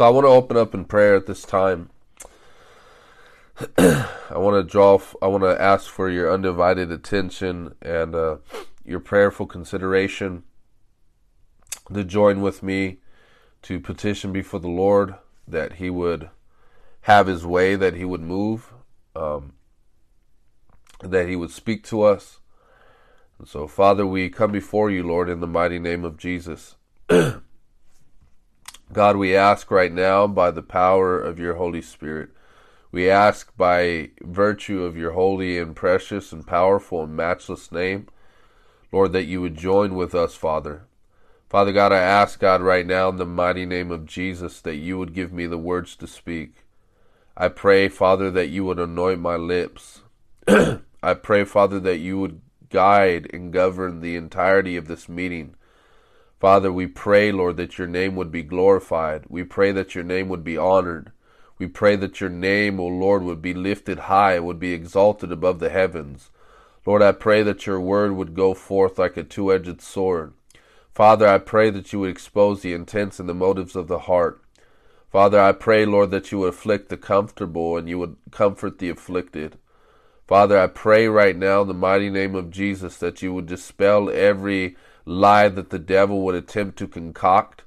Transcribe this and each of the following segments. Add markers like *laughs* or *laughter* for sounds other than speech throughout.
So I want to open up in prayer at this time. *clears throat* I want to draw. I want to ask for your undivided attention and uh, your prayerful consideration to join with me to petition before the Lord that He would have His way, that He would move, um, that He would speak to us. And so, Father, we come before you, Lord, in the mighty name of Jesus. *clears throat* God, we ask right now by the power of your Holy Spirit. We ask by virtue of your holy and precious and powerful and matchless name, Lord, that you would join with us, Father. Father God, I ask God right now in the mighty name of Jesus that you would give me the words to speak. I pray, Father, that you would anoint my lips. *clears throat* I pray, Father, that you would guide and govern the entirety of this meeting. Father, we pray, Lord, that your name would be glorified. We pray that your name would be honored. We pray that your name, O Lord, would be lifted high, would be exalted above the heavens. Lord, I pray that your word would go forth like a two edged sword. Father, I pray that you would expose the intents and the motives of the heart. Father, I pray, Lord, that you would afflict the comfortable and you would comfort the afflicted. Father, I pray right now in the mighty name of Jesus that you would dispel every lie that the devil would attempt to concoct.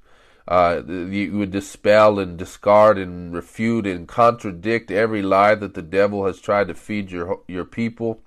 Uh, you would dispel and discard and refute and contradict every lie that the devil has tried to feed your your people.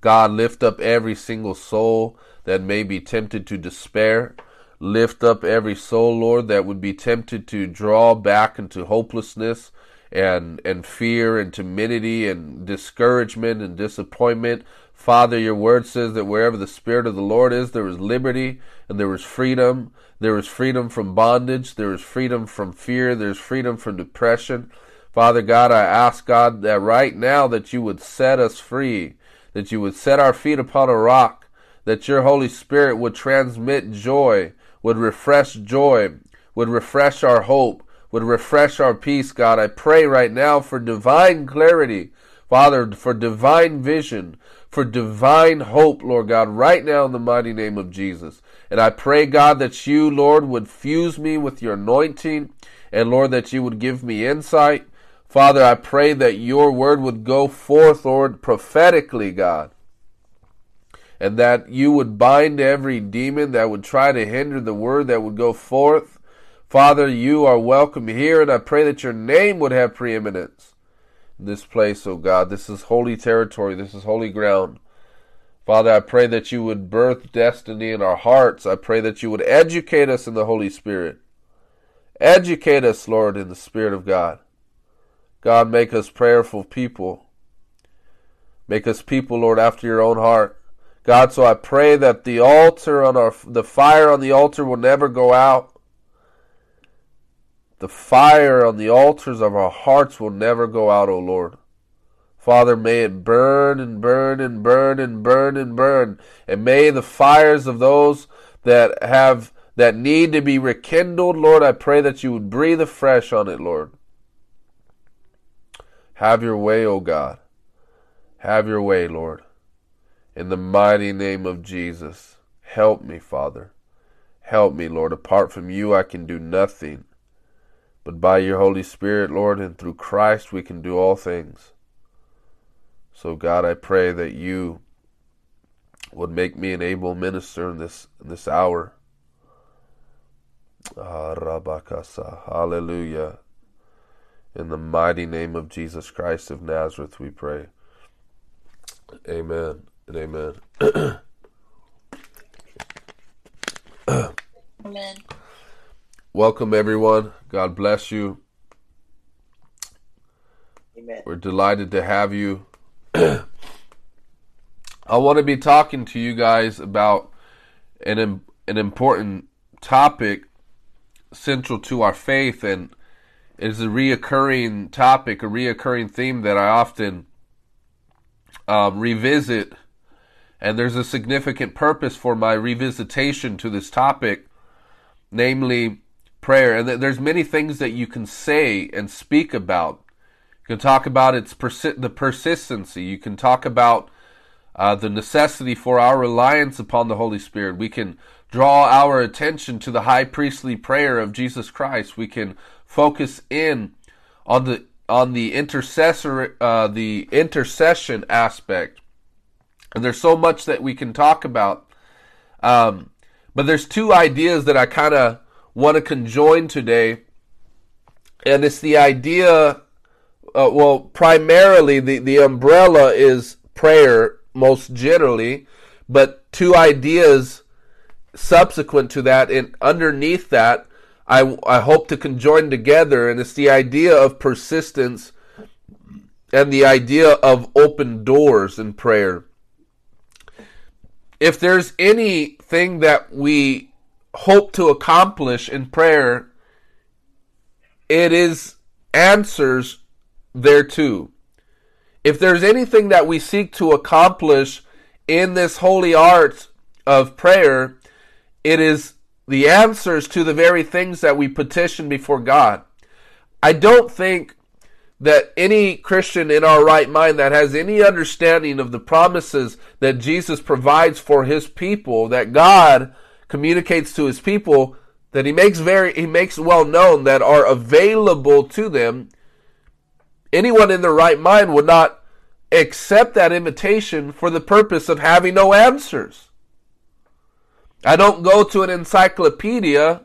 God, lift up every single soul that may be tempted to despair. Lift up every soul, Lord, that would be tempted to draw back into hopelessness and and fear and timidity and discouragement and disappointment. Father, your word says that wherever the Spirit of the Lord is, there is liberty and there is freedom. There is freedom from bondage. There is freedom from fear. There's freedom from depression. Father God, I ask God that right now that you would set us free, that you would set our feet upon a rock, that your Holy Spirit would transmit joy, would refresh joy, would refresh our hope, would refresh our peace, God. I pray right now for divine clarity, Father, for divine vision, for divine hope, Lord God, right now in the mighty name of Jesus. And I pray, God, that you, Lord, would fuse me with your anointing, and Lord, that you would give me insight. Father, I pray that your word would go forth, Lord, prophetically, God. And that you would bind every demon that would try to hinder the word that would go forth. Father, you are welcome here, and I pray that your name would have preeminence this place, O oh God. This is holy territory. This is holy ground. Father, I pray that you would birth destiny in our hearts. I pray that you would educate us in the Holy Spirit. Educate us, Lord, in the Spirit of God. God, make us prayerful people. Make us people, Lord, after your own heart. God, so I pray that the altar on our the fire on the altar will never go out. The fire on the altars of our hearts will never go out, O Lord. Father, may it burn and burn and burn and burn and burn. And may the fires of those that have that need to be rekindled, Lord, I pray that you would breathe afresh on it, Lord. Have your way, O God. Have your way, Lord. In the mighty name of Jesus, help me, Father. Help me, Lord. Apart from you, I can do nothing. But by your Holy Spirit, Lord, and through Christ, we can do all things. So, God, I pray that you would make me an able minister in this in this hour. Ah, Hallelujah. In the mighty name of Jesus Christ of Nazareth, we pray. Amen and amen. *clears throat* amen. Welcome, everyone. God bless you. Amen. We're delighted to have you. *clears throat* I want to be talking to you guys about an an important topic central to our faith, and is a reoccurring topic, a reoccurring theme that I often um, revisit. And there's a significant purpose for my revisitation to this topic, namely prayer. And there's many things that you can say and speak about. You can talk about its persi- the persistency. You can talk about uh, the necessity for our reliance upon the Holy Spirit. We can draw our attention to the high priestly prayer of Jesus Christ. We can focus in on the on the intercessor uh, the intercession aspect. And there's so much that we can talk about. Um, but there's two ideas that I kind of want to conjoin today. And it's the idea, uh, well, primarily the, the umbrella is prayer, most generally, but two ideas subsequent to that and underneath that I, I hope to conjoin together and it's the idea of persistence and the idea of open doors in prayer if there's anything that we hope to accomplish in prayer it is answers thereto if there's anything that we seek to accomplish in this holy art of prayer it is the answers to the very things that we petition before God. I don't think that any Christian in our right mind that has any understanding of the promises that Jesus provides for his people, that God communicates to his people, that he makes very he makes well known that are available to them, anyone in their right mind would not accept that invitation for the purpose of having no answers. I don't go to an encyclopedia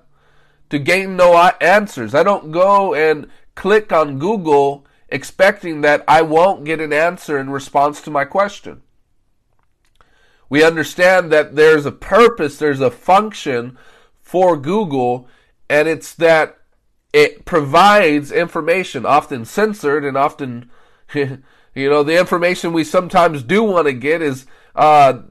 to gain no answers. I don't go and click on Google expecting that I won't get an answer in response to my question. We understand that there's a purpose, there's a function for Google, and it's that it provides information, often censored and often, *laughs* you know, the information we sometimes do want to get is uh,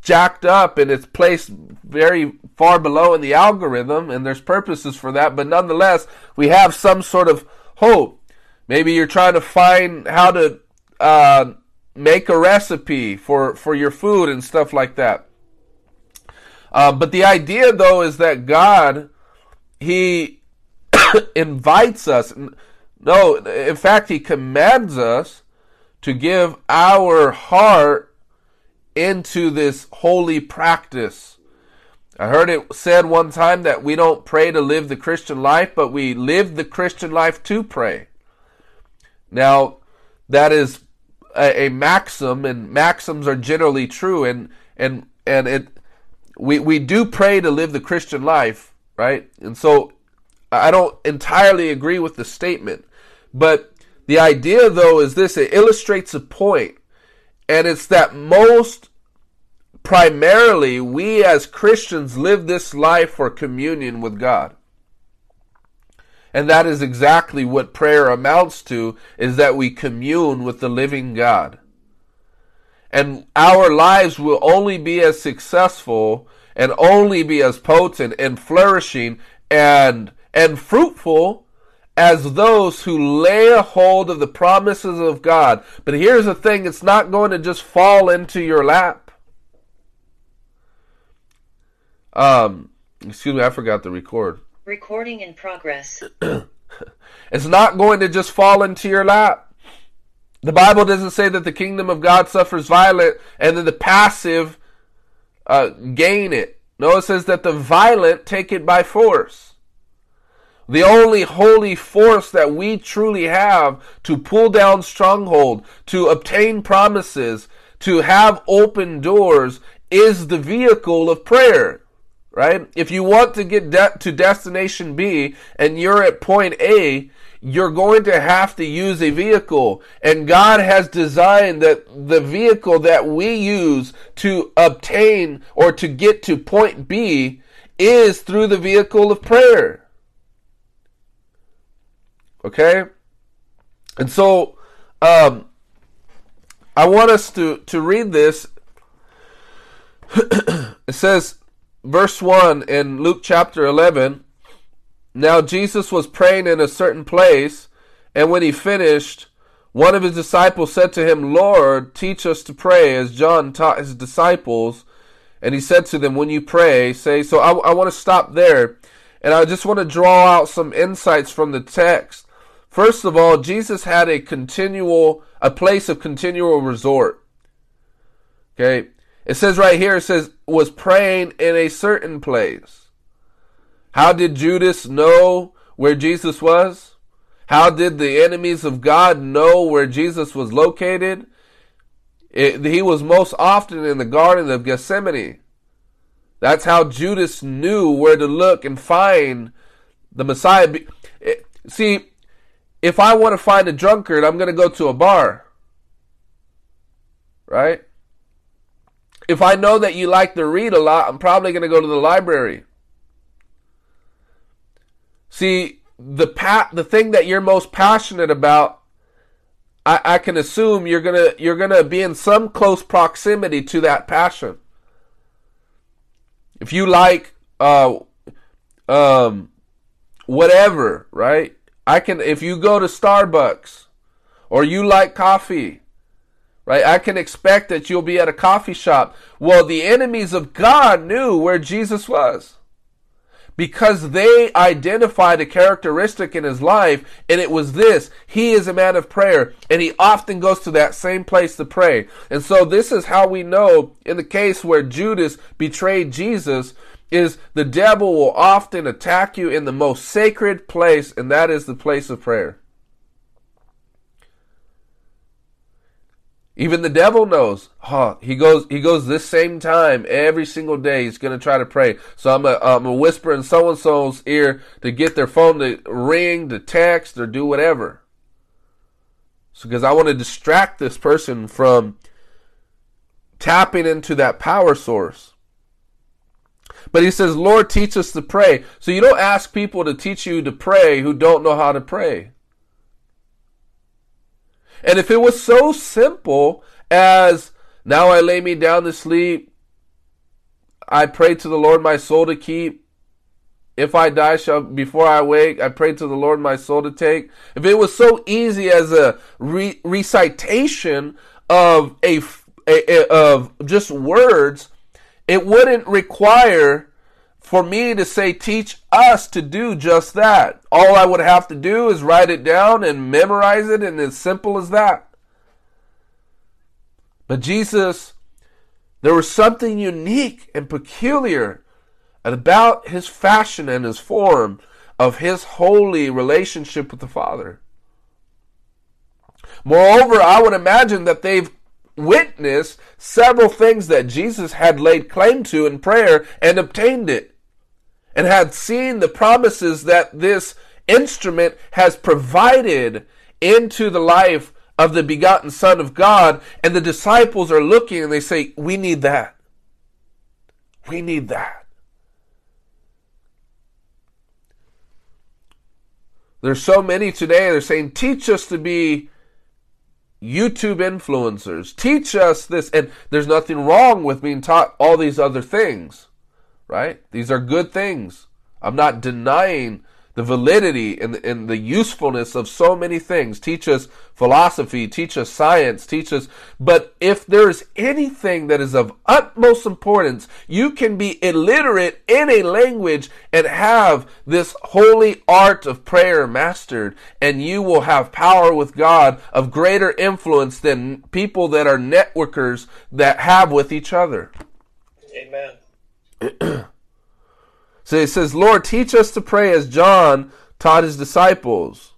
jacked up and it's placed very far below in the algorithm and there's purposes for that but nonetheless we have some sort of hope. Maybe you're trying to find how to uh, make a recipe for for your food and stuff like that uh, but the idea though is that god he *coughs* invites us no in fact he commands us to give our heart into this holy practice. I heard it said one time that we don't pray to live the Christian life, but we live the Christian life to pray. Now, that is a, a maxim, and maxims are generally true, and and and it we we do pray to live the Christian life, right? And so I don't entirely agree with the statement, but the idea though is this: it illustrates a point and it's that most primarily we as Christians live this life for communion with God. And that is exactly what prayer amounts to is that we commune with the living God. And our lives will only be as successful and only be as potent and flourishing and and fruitful as those who lay a hold of the promises of God. But here's the thing it's not going to just fall into your lap. Um, excuse me, I forgot to record. Recording in progress. *clears throat* it's not going to just fall into your lap. The Bible doesn't say that the kingdom of God suffers violent and that the passive uh, gain it. No, it says that the violent take it by force. The only holy force that we truly have to pull down stronghold, to obtain promises, to have open doors is the vehicle of prayer. Right? If you want to get de- to destination B and you're at point A, you're going to have to use a vehicle. And God has designed that the vehicle that we use to obtain or to get to point B is through the vehicle of prayer. Okay? And so, um, I want us to, to read this. *clears throat* it says, verse 1 in Luke chapter 11 Now Jesus was praying in a certain place, and when he finished, one of his disciples said to him, Lord, teach us to pray as John taught his disciples. And he said to them, When you pray, say, so I, I want to stop there. And I just want to draw out some insights from the text. First of all, Jesus had a continual, a place of continual resort. Okay. It says right here, it says, was praying in a certain place. How did Judas know where Jesus was? How did the enemies of God know where Jesus was located? It, he was most often in the Garden of Gethsemane. That's how Judas knew where to look and find the Messiah. See, if I want to find a drunkard, I'm going to go to a bar. Right? If I know that you like to read a lot, I'm probably going to go to the library. See, the pa- the thing that you're most passionate about, I, I can assume you're gonna you're gonna be in some close proximity to that passion. If you like uh um whatever, right? I can if you go to Starbucks or you like coffee, right? I can expect that you'll be at a coffee shop. Well, the enemies of God knew where Jesus was because they identified a characteristic in his life, and it was this he is a man of prayer, and he often goes to that same place to pray. And so, this is how we know in the case where Judas betrayed Jesus. Is the devil will often attack you in the most sacred place, and that is the place of prayer. Even the devil knows. Huh, he goes he goes this same time every single day. He's gonna try to pray. So I'm a I'm whisper in so and so's ear to get their phone to ring, to text, or do whatever. So because I want to distract this person from tapping into that power source. But he says, Lord, teach us to pray. So you don't ask people to teach you to pray who don't know how to pray. And if it was so simple as now I lay me down to sleep, I pray to the Lord my soul to keep. If I die, shall before I wake, I pray to the Lord my soul to take. If it was so easy as a re- recitation of a, a, a of just words, it wouldn't require for me to say, teach us to do just that. All I would have to do is write it down and memorize it, and as simple as that. But Jesus, there was something unique and peculiar about his fashion and his form of his holy relationship with the Father. Moreover, I would imagine that they've witnessed several things that Jesus had laid claim to in prayer and obtained it and had seen the promises that this instrument has provided into the life of the begotten Son of God, and the disciples are looking and they say, We need that. We need that. There's so many today, they're saying, Teach us to be YouTube influencers. Teach us this. And there's nothing wrong with being taught all these other things right? These are good things. I'm not denying the validity and the, and the usefulness of so many things. Teach us philosophy, teach us science, teach us. But if there's anything that is of utmost importance, you can be illiterate in a language and have this holy art of prayer mastered, and you will have power with God of greater influence than people that are networkers that have with each other. Amen. *clears throat* so it says, Lord, teach us to pray as John taught his disciples.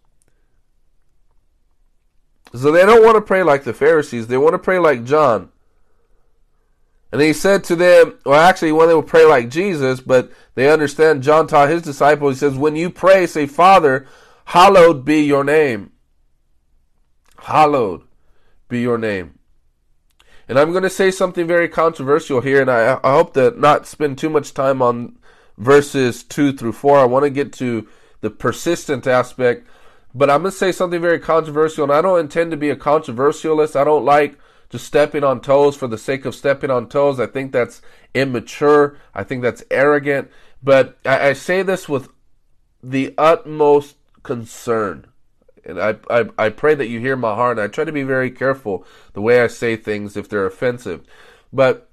So they don't want to pray like the Pharisees, they want to pray like John. And he said to them, well, actually, when they would pray like Jesus, but they understand John taught his disciples, he says, When you pray, say, Father, hallowed be your name. Hallowed be your name. And I'm going to say something very controversial here, and I, I hope to not spend too much time on verses 2 through 4. I want to get to the persistent aspect, but I'm going to say something very controversial, and I don't intend to be a controversialist. I don't like just stepping on toes for the sake of stepping on toes. I think that's immature. I think that's arrogant. But I, I say this with the utmost concern and I, I, I pray that you hear my heart. And I try to be very careful the way I say things if they're offensive, but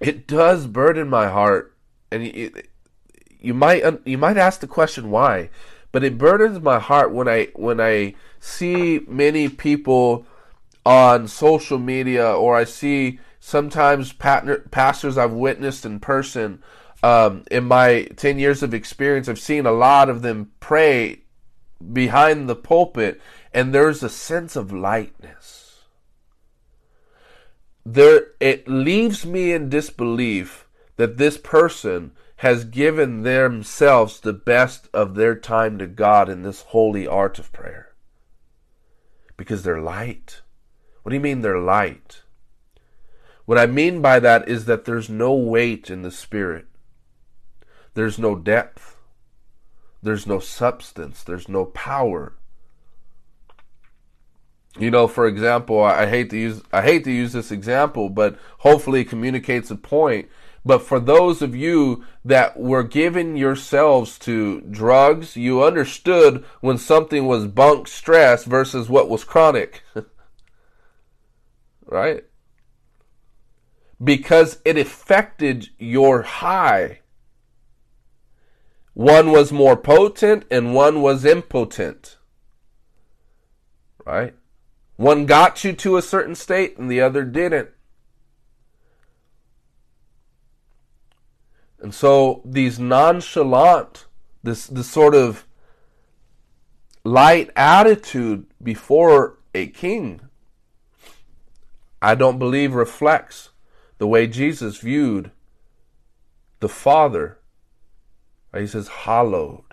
it does burden my heart, and you, you might you might ask the question why, but it burdens my heart when I when I see many people on social media or I see sometimes pastors I've witnessed in person um, in my 10 years of experience, I've seen a lot of them pray behind the pulpit, and there's a sense of lightness. There, it leaves me in disbelief that this person has given themselves the best of their time to God in this holy art of prayer. Because they're light. What do you mean they're light? What I mean by that is that there's no weight in the Spirit. There's no depth. There's no substance. There's no power. You know, for example, I hate to use I hate to use this example, but hopefully it communicates a point. But for those of you that were giving yourselves to drugs, you understood when something was bunk stress versus what was chronic. *laughs* right? Because it affected your high. One was more potent and one was impotent. Right? One got you to a certain state and the other didn't. And so these nonchalant, this this sort of light attitude before a king, I don't believe reflects the way Jesus viewed the Father he says, hallowed.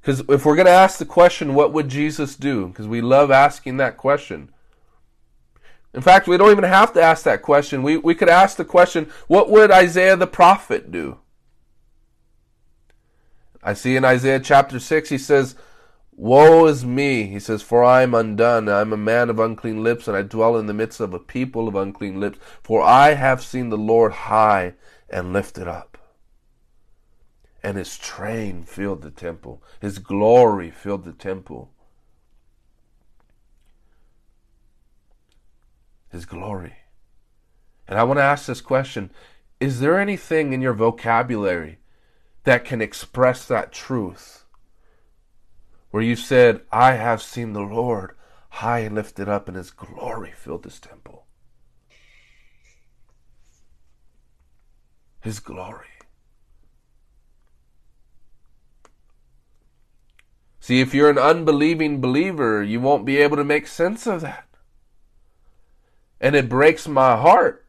Because if we're going to ask the question, what would Jesus do? Because we love asking that question. In fact, we don't even have to ask that question. We, we could ask the question, what would Isaiah the prophet do? I see in Isaiah chapter 6, he says, Woe is me, he says, for I am undone. I am a man of unclean lips, and I dwell in the midst of a people of unclean lips. For I have seen the Lord high and lifted up and his train filled the temple. His glory filled the temple. His glory. And I want to ask this question Is there anything in your vocabulary that can express that truth? Where you said, I have seen the Lord high and lifted up, and his glory filled this temple. His glory. See, if you're an unbelieving believer, you won't be able to make sense of that. And it breaks my heart.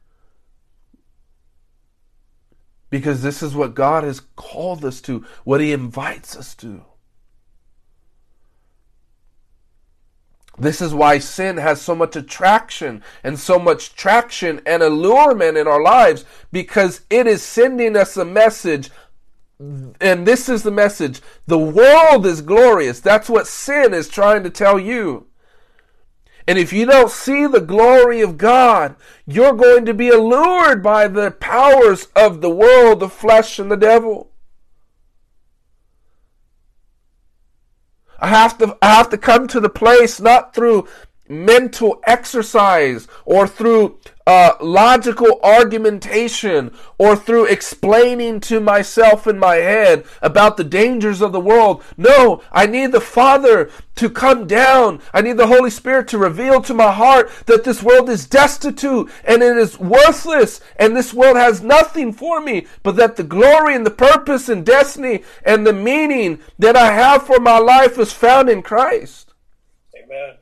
Because this is what God has called us to, what He invites us to. This is why sin has so much attraction and so much traction and allurement in our lives because it is sending us a message and this is the message the world is glorious. That's what sin is trying to tell you. And if you don't see the glory of God, you're going to be allured by the powers of the world, the flesh, and the devil. I have to I have to come to the place not through mental exercise or through uh, logical argumentation or through explaining to myself in my head about the dangers of the world. No, I need the Father to come down. I need the Holy Spirit to reveal to my heart that this world is destitute and it is worthless and this world has nothing for me, but that the glory and the purpose and destiny and the meaning that I have for my life is found in Christ. Amen.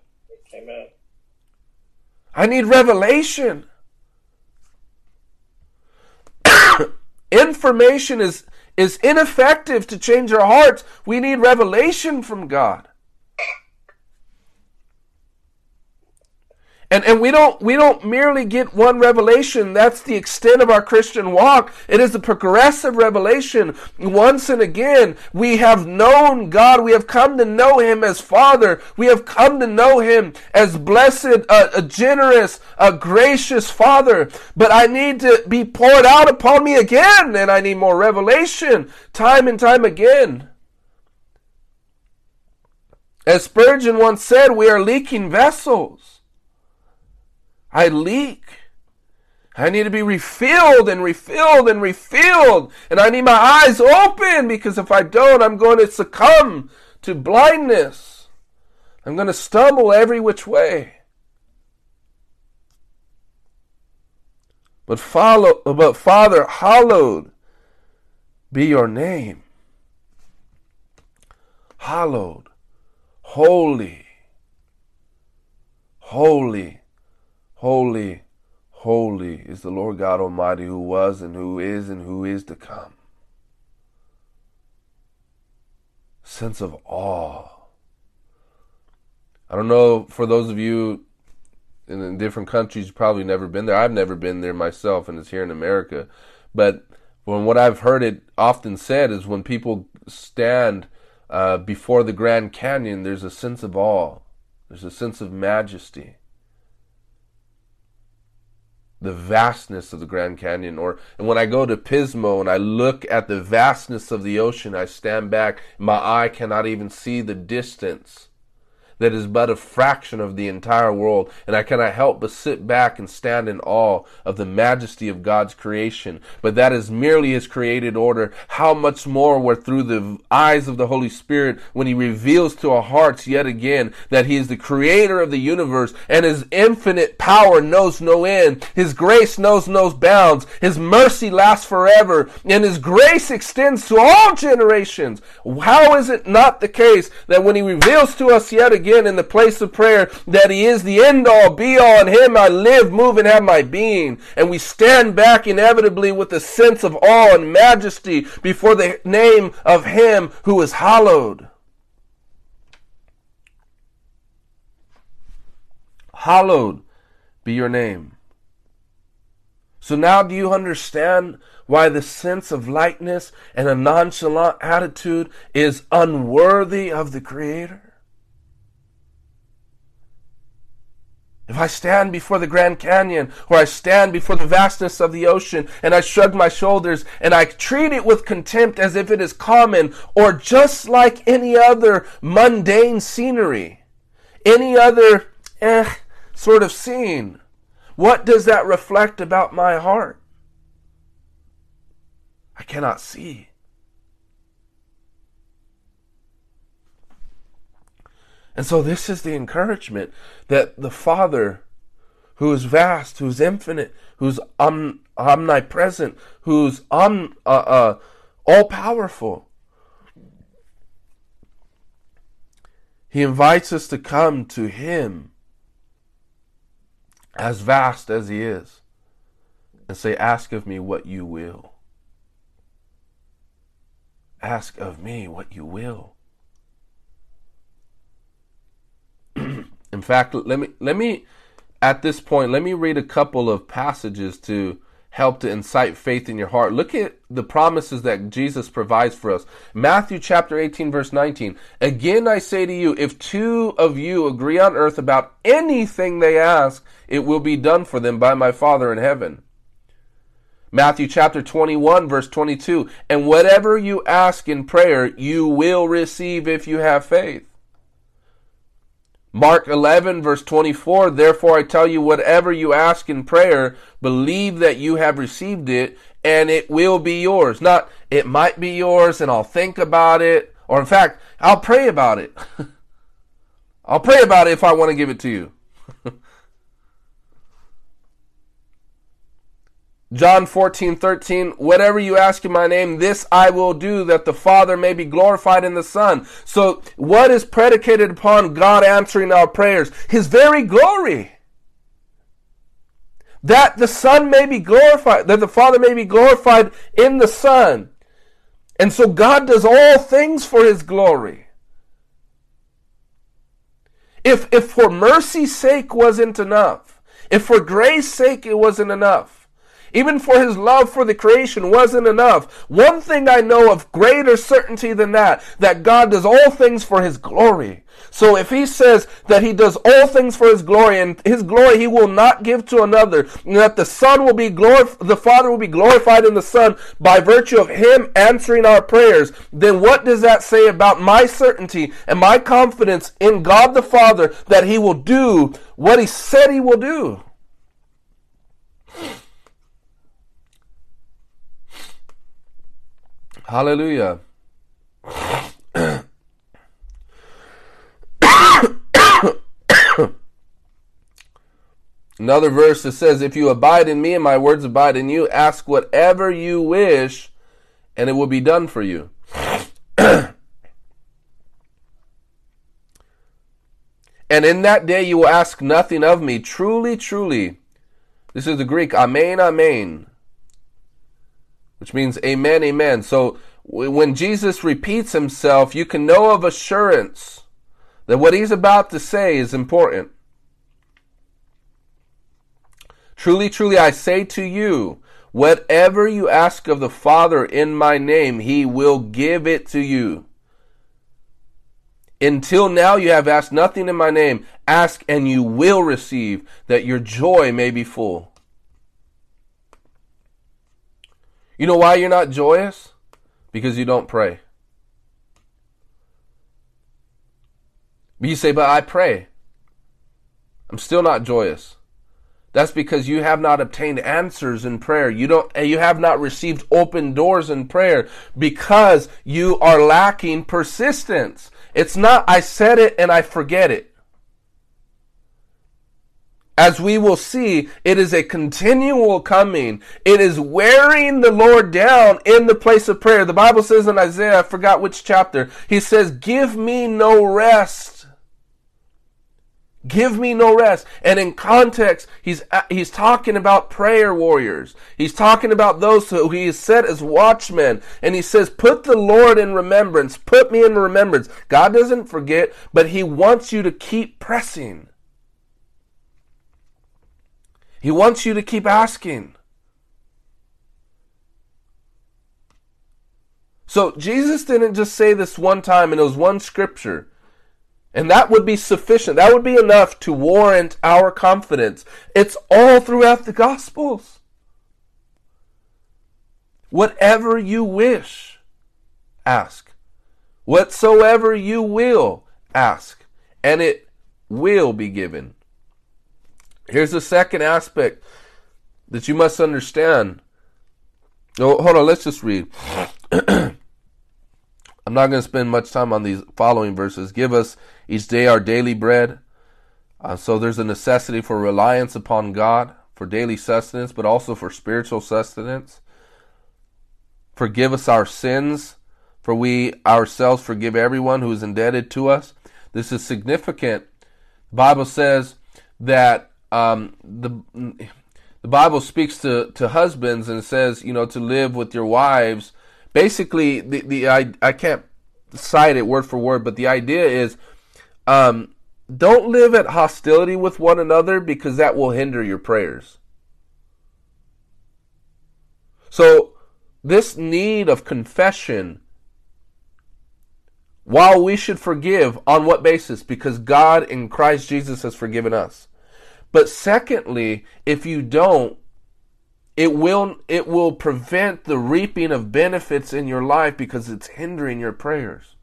I need revelation. *coughs* Information is, is ineffective to change our hearts. We need revelation from God. And, and we don't we don't merely get one revelation. That's the extent of our Christian walk. It is a progressive revelation. Once and again, we have known God. We have come to know Him as Father. We have come to know Him as blessed, uh, a generous, a gracious Father. But I need to be poured out upon me again, and I need more revelation, time and time again. As Spurgeon once said, we are leaking vessels. I leak. I need to be refilled and refilled and refilled. And I need my eyes open because if I don't, I'm going to succumb to blindness. I'm going to stumble every which way. But follow but Father, hallowed be your name. Hallowed, holy, holy, holy, holy is the Lord God Almighty who was and who is and who is to come. Sense of awe. I don't know for those of you in different countries, you've probably never been there. I've never been there myself, and it's here in America. But when what I've heard it often said is when people stand uh, before the Grand Canyon, there's a sense of awe, there's a sense of majesty. The vastness of the Grand Canyon, or and when I go to Pismo and I look at the vastness of the ocean, I stand back. My eye cannot even see the distance that is but a fraction of the entire world, and I cannot help but sit back and stand in awe of the majesty of God's creation. But that is merely His created order. How much more were through the eyes of the Holy Spirit when He reveals to our hearts yet again that He is the creator of the universe and His infinite power knows no end. His grace knows no bounds. His mercy lasts forever and His grace extends to all generations. How is it not the case that when He reveals to us yet again again in the place of prayer that He is the end all, be all. In Him I live, move, and have my being. And we stand back inevitably with a sense of awe and majesty before the name of Him who is hallowed. Hallowed be your name. So now do you understand why the sense of lightness and a nonchalant attitude is unworthy of the Creator? If I stand before the Grand Canyon or I stand before the vastness of the ocean and I shrug my shoulders and I treat it with contempt as if it is common or just like any other mundane scenery, any other eh, sort of scene, what does that reflect about my heart? I cannot see. And so this is the encouragement that the Father, who is vast, who's infinite, who's om- omnipresent, who's om- uh, uh, all powerful, he invites us to come to him as vast as he is and say, Ask of me what you will. Ask of me what you will. In fact, let me let me at this point let me read a couple of passages to help to incite faith in your heart. Look at the promises that Jesus provides for us. Matthew chapter 18 verse 19. Again I say to you, if two of you agree on earth about anything they ask, it will be done for them by my Father in heaven. Matthew chapter 21 verse 22. And whatever you ask in prayer, you will receive if you have faith. Mark 11, verse 24, therefore I tell you, whatever you ask in prayer, believe that you have received it, and it will be yours. Not, it might be yours, and I'll think about it, or in fact, I'll pray about it. *laughs* I'll pray about it if I want to give it to you. John 14, 13, whatever you ask in my name, this I will do that the Father may be glorified in the Son. So what is predicated upon God answering our prayers? His very glory. That the Son may be glorified, that the Father may be glorified in the Son. And so God does all things for His glory. If, if for mercy's sake wasn't enough, if for grace's sake it wasn't enough, even for his love for the creation wasn't enough. One thing I know of greater certainty than that, that God does all things for his glory. So if he says that he does all things for his glory and his glory he will not give to another, and that the son will be glorified, the father will be glorified in the son by virtue of him answering our prayers, then what does that say about my certainty and my confidence in God the Father that he will do what he said he will do? Hallelujah. Another verse that says, If you abide in me and my words abide in you, ask whatever you wish, and it will be done for you. *clears throat* and in that day you will ask nothing of me. Truly, truly. This is the Greek, amen, amen, which means amen, amen. So when Jesus repeats himself, you can know of assurance that what he's about to say is important. Truly, truly, I say to you, whatever you ask of the Father in my name, he will give it to you. Until now you have asked nothing in my name. Ask and you will receive, that your joy may be full. You know why you're not joyous? Because you don't pray. But you say, but I pray. I'm still not joyous. That's because you have not obtained answers in prayer. You don't, you have not received open doors in prayer because you are lacking persistence. It's not, I said it and I forget it. As we will see, it is a continual coming. It is wearing the Lord down in the place of prayer. The Bible says in Isaiah, I forgot which chapter, he says, Give me no rest Give me no rest. And in context, he's, uh, he's talking about prayer warriors. He's talking about those who he has set as watchmen. And he says, put the Lord in remembrance. Put me in remembrance. God doesn't forget, but he wants you to keep pressing. He wants you to keep asking. So Jesus didn't just say this one time and it was one scripture. And that would be sufficient. That would be enough to warrant our confidence. It's all throughout the Gospels. Whatever you wish, ask. Whatsoever you will, ask. And it will be given. Here's the second aspect that you must understand. Oh, hold on, let's just read. *clears throat* I'm not going to spend much time on these following verses. Give us each day our daily bread. Uh, so there's a necessity for reliance upon God for daily sustenance, but also for spiritual sustenance. Forgive us our sins, for we ourselves forgive everyone who is indebted to us. This is significant. The Bible says that um, the the Bible speaks to, to husbands and says, you know, to live with your wives basically the the I I can't cite it word for word, but the idea is um, don't live at hostility with one another because that will hinder your prayers. So this need of confession while we should forgive on what basis because God in Christ Jesus has forgiven us. But secondly, if you don't it will it will prevent the reaping of benefits in your life because it's hindering your prayers.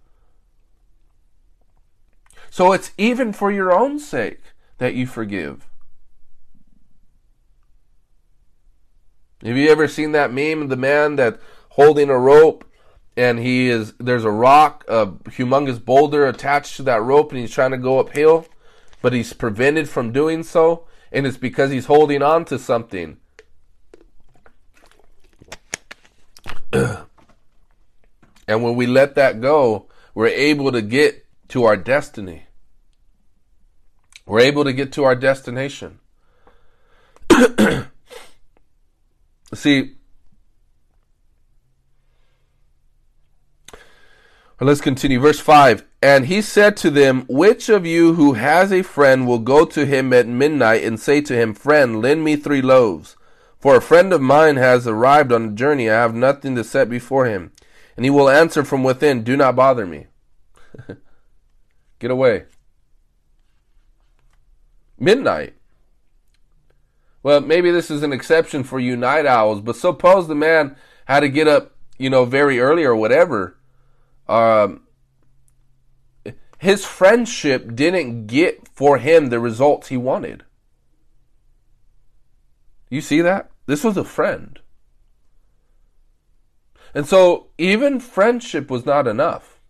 So it's even for your own sake that you forgive. Have you ever seen that meme of the man that holding a rope and he is there's a rock, a humongous boulder attached to that rope and he's trying to go uphill, but he's prevented from doing so, and it's because he's holding on to something *clears throat* and when we let that go, we're able to get to our destiny. We're able to get to our destination. *clears throat* See, let's continue. Verse 5 And he said to them, Which of you who has a friend will go to him at midnight and say to him, Friend, lend me three loaves? For a friend of mine has arrived on a journey. I have nothing to set before him. And he will answer from within, Do not bother me. *laughs* Get away. Midnight. Well, maybe this is an exception for you night owls, but suppose the man had to get up, you know, very early or whatever. Um, his friendship didn't get for him the results he wanted. You see that? This was a friend. And so even friendship was not enough.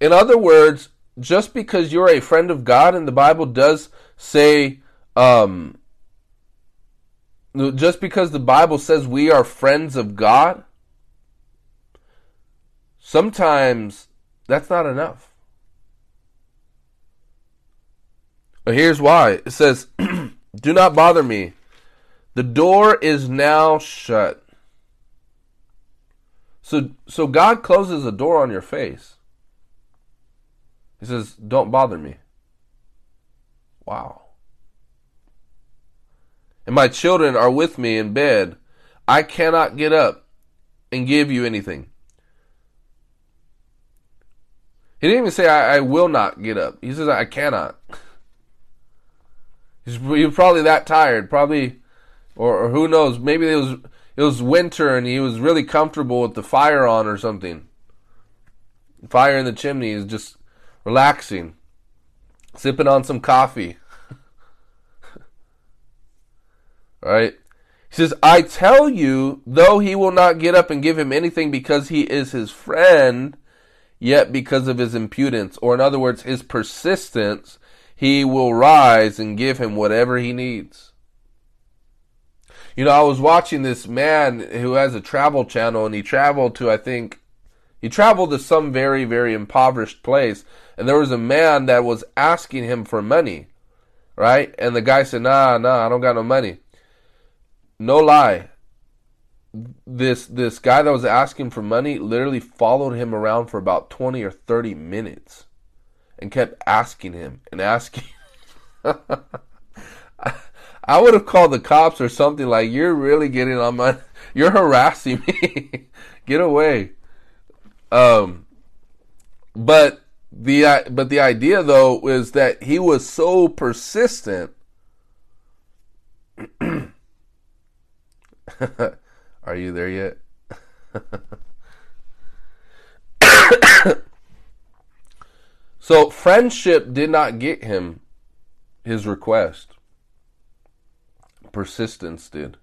In other words, just because you're a friend of God and the Bible does say, um, just because the Bible says we are friends of God, sometimes that's not enough. But here's why it says, *clears throat* Do not bother me. The door is now shut. So, so God closes a door on your face. He says, Don't bother me. Wow. And my children are with me in bed. I cannot get up and give you anything. He didn't even say, I, I will not get up. He says, I cannot. He's, probably that tired. Probably, or, or who knows, maybe it was, it was winter and he was really comfortable with the fire on or something. Fire in the chimney is just relaxing, sipping on some coffee. *laughs* right? He says, I tell you, though he will not get up and give him anything because he is his friend, yet because of his impudence, or in other words, his persistence, he will rise and give him whatever he needs. You know, I was watching this man who has a travel channel and he traveled to, I think, he traveled to some very, very impoverished place. And there was a man that was asking him for money, right? And the guy said, nah, nah, I don't got no money. No lie. This this guy that was asking for money literally followed him around for about 20 or 30 minutes and kept asking him and asking. *laughs* I would have called the cops or something like, "You're really getting on my, *laughs* you're harassing me. *laughs* Get away." Um, but the but the idea though is that he was so persistent. *clears throat* Are you there yet? so friendship did not get him his request. Persistence did.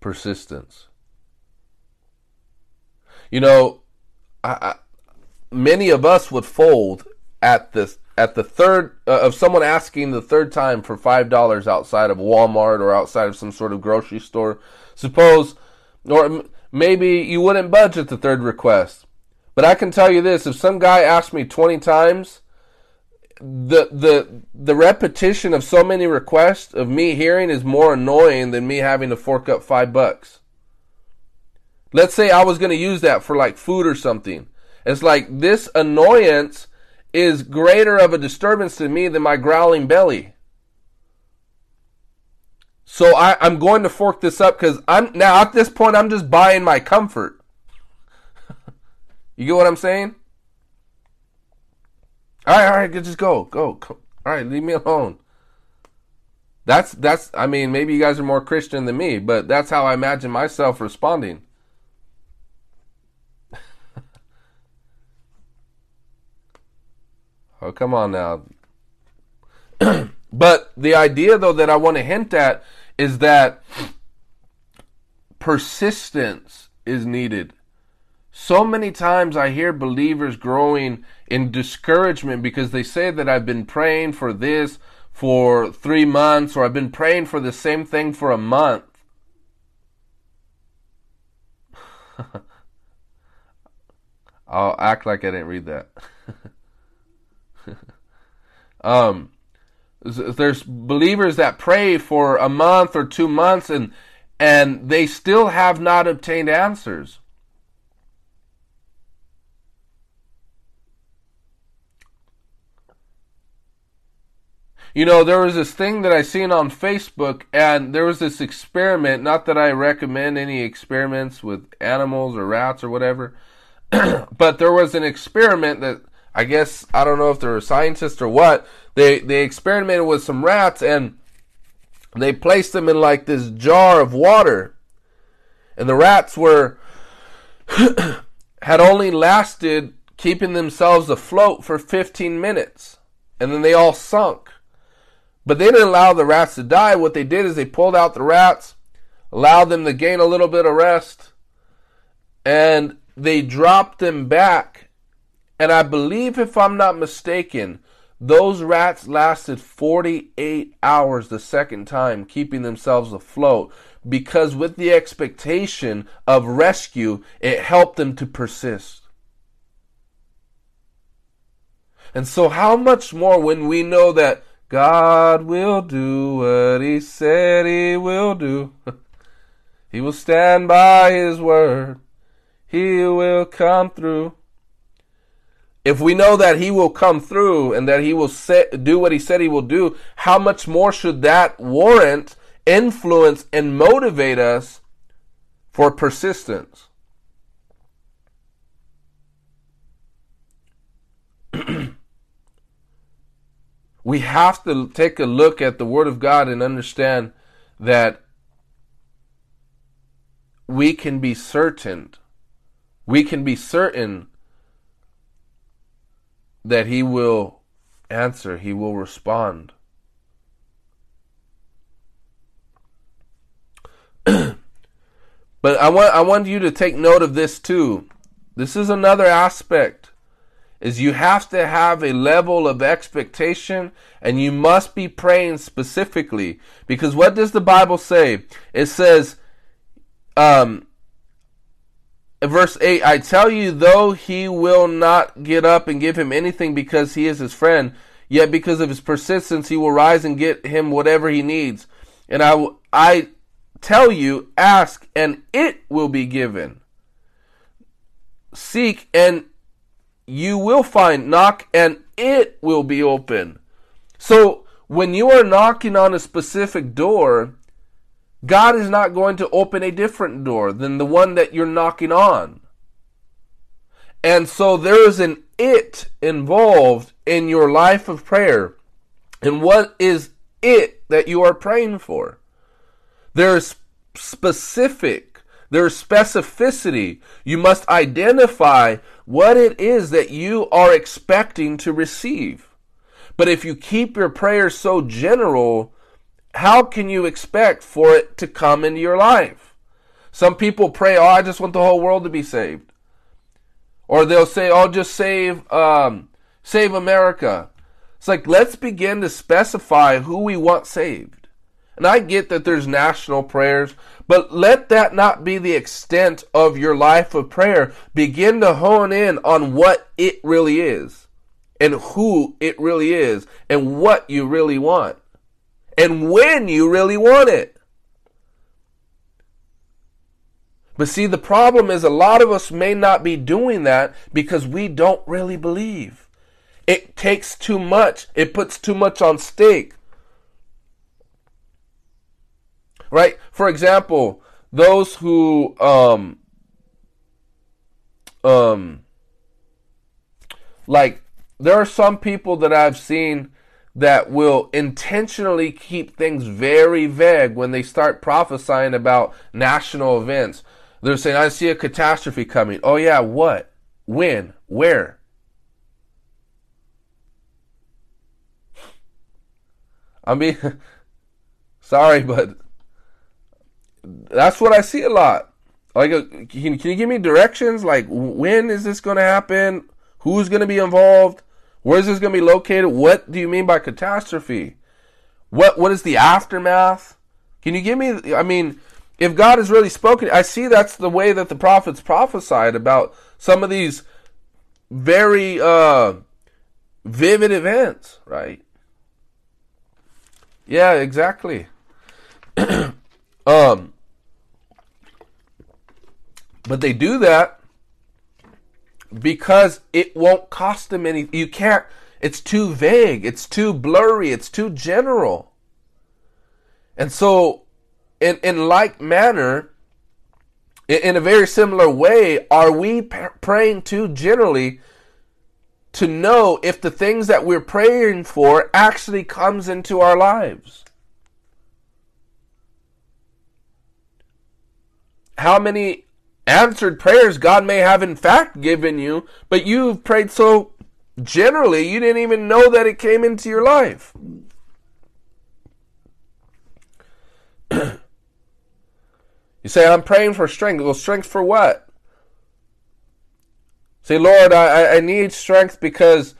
Persistence. You know, I, I, many of us would fold at this at the third uh, of someone asking the third time for five dollars outside of Walmart or outside of some sort of grocery store. Suppose, or maybe you wouldn't budge at the third request. But I can tell you this: if some guy asked me twenty times, the the the repetition of so many requests of me hearing is more annoying than me having to fork up five bucks. Let's say I was going to use that for like food or something. It's like this annoyance is greater of a disturbance to me than my growling belly. So I, I'm going to fork this up because I'm now at this point I'm just buying my comfort. *laughs* you get what I'm saying? All right, all right, just go, go. All right, leave me alone. That's that's. I mean, maybe you guys are more Christian than me, but that's how I imagine myself responding. *laughs* Oh, come on now. *clears throat* but the idea, though, that I want to hint at is that persistence is needed. So many times I hear believers growing in discouragement because they say that I've been praying for this for three months or I've been praying for the same thing for a month. *laughs* I'll act like I didn't read that. *laughs* um, there's believers that pray for a month or two months and and they still have not obtained answers. You know, there was this thing that I seen on Facebook, and there was this experiment. Not that I recommend any experiments with animals or rats or whatever, *clears throat* but there was an experiment that I guess I don't know if they're a scientist or what. They they experimented with some rats and they placed them in like this jar of water, and the rats were *clears throat* had only lasted keeping themselves afloat for 15 minutes, and then they all sunk. But they didn't allow the rats to die. What they did is they pulled out the rats, allowed them to gain a little bit of rest, and they dropped them back and I believe, if I'm not mistaken, Those rats lasted 48 hours the second time, keeping themselves afloat because with the expectation of rescue, it helped them to persist. And so, how much more when we know that God will do what He said He will do? *laughs* he will stand by His word, He will come through. If we know that He will come through and that He will do what He said He will do, how much more should that warrant, influence, and motivate us for persistence? *clears throat* we have to take a look at the Word of God and understand that we can be certain, we can be certain that He will answer, He will respond. *clears throat* but I want I want you to take note of this too. This is another aspect is you have to have a level of expectation and you must be praying specifically because what does the bible say it says um verse 8 i tell you though he will not get up and give him anything because he is his friend yet because of his persistence he will rise and get him whatever he needs. And i i tell you ask and it will be given. Seek and you will find, knock, and it will be open. So when you are knocking on a specific door, God is not going to open a different door than the one that you're knocking on. And so there is an it involved in your life of prayer. And what is it that you are praying for? There's specific, there's specificity. You must identify what it is that you are expecting to receive. But if you keep your prayers so general, how can you expect for it to come into your life? Some people pray, "Oh, I just want the whole world to be saved," or they'll say, "Oh, just save, um, save America." It's like let's begin to specify who we want saved. And I get that there's national prayers, but let that not be the extent of your life of prayer. Begin to hone in on what it really is and who it really is and what you really want and when you really want it. But see, the problem is a lot of us may not be doing that because we don't really believe. It takes too much, it puts too much on stake right? For example, those who um um like there are some people that I've seen that will intentionally keep things very vague when they start prophesying about national events. They're saying, I see a catastrophe coming. Oh, yeah, what? When? Where? I mean, *laughs* sorry, but that's what I see a lot. Like, uh, can, can you give me directions? Like, when is this going to happen? Who's going to be involved? Where is this going to be located? What do you mean by catastrophe? What What is the aftermath? Can you give me? I mean, if God has really spoken, I see that's the way that the prophets prophesied about some of these very uh, vivid events, right? Yeah, exactly. *clears throat* um, but they do that because it won't cost them any. You can't. It's too vague. It's too blurry. It's too general. And so, in in like manner, in, in a very similar way, are we praying too generally to know if the things that we're praying for actually comes into our lives? How many answered prayers God may have in fact given you, but you've prayed so generally you didn't even know that it came into your life. *clears throat* you say, I'm praying for strength. Well, strength for what? Say, Lord, I, I need strength because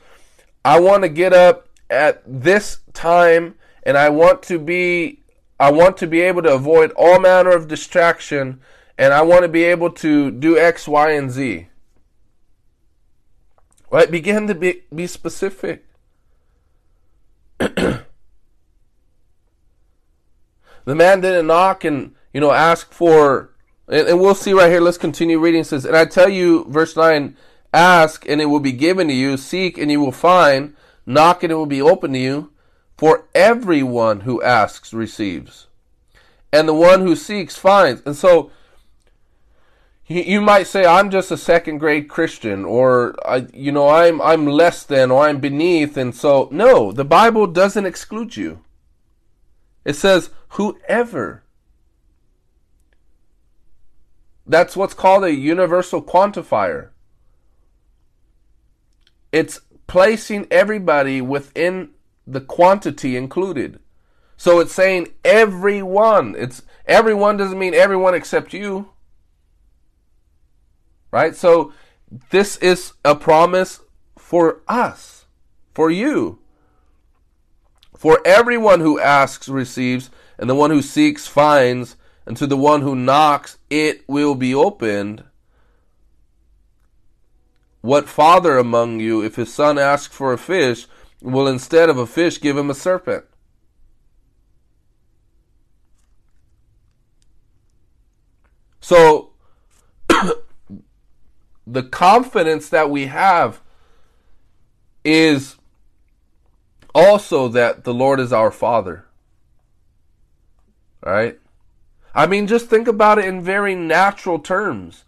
I want to get up at this time and I want to be I want to be able to avoid all manner of distraction and I want to be able to do X, Y, and Z. Right? Begin to be, be specific. *clears throat* the man didn't knock and, you know, ask for, and, and we'll see right here. Let's continue reading. It says, And I tell you, verse 9, ask and it will be given to you, seek and you will find, knock and it will be open to you. For everyone who asks receives, and the one who seeks finds. And so, you might say I'm just a second grade Christian or I, you know I'm I'm less than or I'm beneath and so no the Bible doesn't exclude you. It says whoever that's what's called a universal quantifier. It's placing everybody within the quantity included. So it's saying everyone. It's everyone doesn't mean everyone except you Right? So this is a promise for us, for you. For everyone who asks receives, and the one who seeks finds, and to the one who knocks it will be opened. What father among you, if his son asks for a fish, will instead of a fish give him a serpent? So the confidence that we have is also that the Lord is our Father. Right? I mean, just think about it in very natural terms.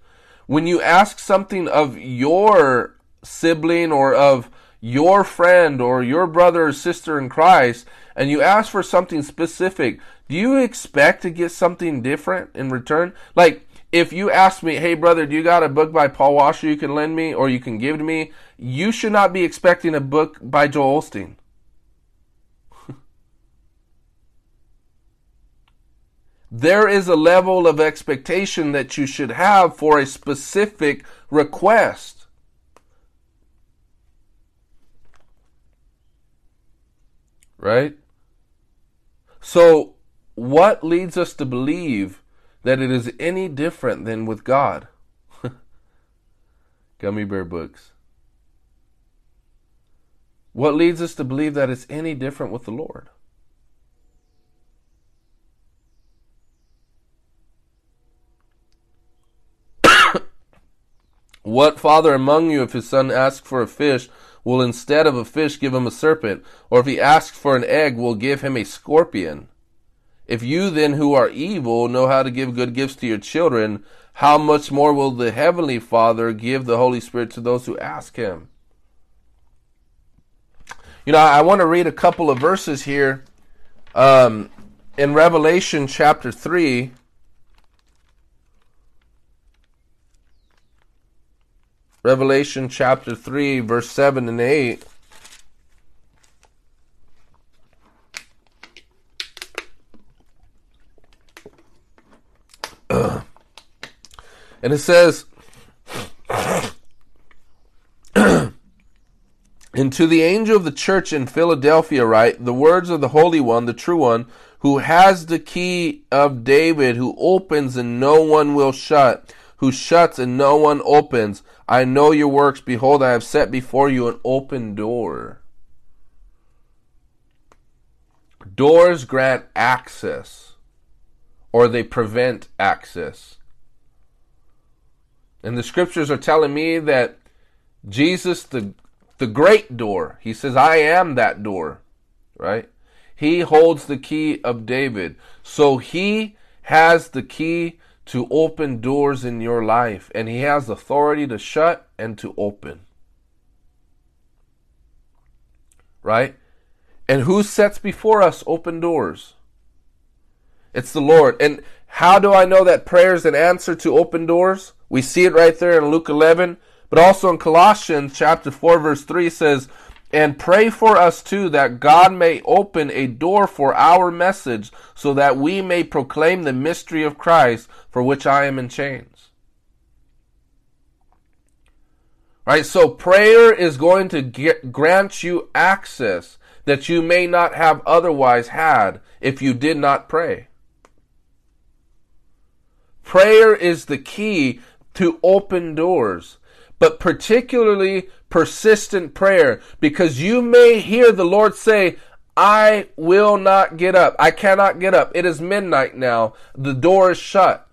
When you ask something of your sibling or of your friend or your brother or sister in Christ, and you ask for something specific, do you expect to get something different in return? Like, if you ask me, hey brother, do you got a book by Paul Washer you can lend me or you can give to me? You should not be expecting a book by Joel Osteen. *laughs* there is a level of expectation that you should have for a specific request. Right? So, what leads us to believe that it is any different than with God. *laughs* Gummy Bear Books. What leads us to believe that it's any different with the Lord? *coughs* what father among you, if his son asks for a fish, will instead of a fish give him a serpent? Or if he asks for an egg, will give him a scorpion? If you then who are evil know how to give good gifts to your children, how much more will the Heavenly Father give the Holy Spirit to those who ask Him? You know, I want to read a couple of verses here um, in Revelation chapter 3. Revelation chapter 3, verse 7 and 8. It says, and to the angel of the church in Philadelphia, write the words of the Holy One, the true one, who has the key of David, who opens and no one will shut, who shuts and no one opens. I know your works. Behold, I have set before you an open door. Doors grant access or they prevent access. And the scriptures are telling me that Jesus, the, the great door, he says, I am that door, right? He holds the key of David. So he has the key to open doors in your life, and he has authority to shut and to open. Right? And who sets before us open doors? It's the Lord. And how do I know that prayer is an answer to open doors? We see it right there in Luke 11, but also in Colossians chapter 4 verse 3 says, and pray for us too that God may open a door for our message so that we may proclaim the mystery of Christ for which I am in chains. Right? So prayer is going to get, grant you access that you may not have otherwise had if you did not pray. Prayer is the key to open doors, but particularly persistent prayer because you may hear the Lord say, I will not get up. I cannot get up. It is midnight now. The door is shut.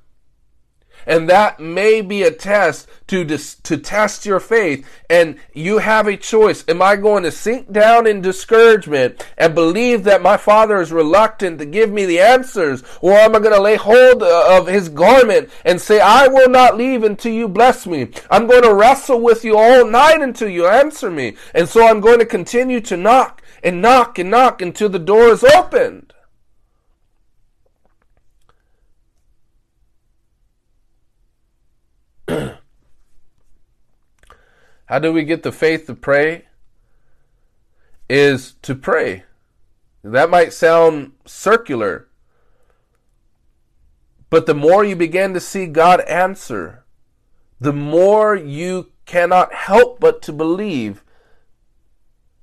And that may be a test to, dis- to test your faith. And you have a choice. Am I going to sink down in discouragement and believe that my father is reluctant to give me the answers? Or am I going to lay hold uh, of his garment and say, I will not leave until you bless me. I'm going to wrestle with you all night until you answer me. And so I'm going to continue to knock and knock and knock until the door is opened. How do we get the faith to pray? Is to pray. That might sound circular, but the more you begin to see God answer, the more you cannot help but to believe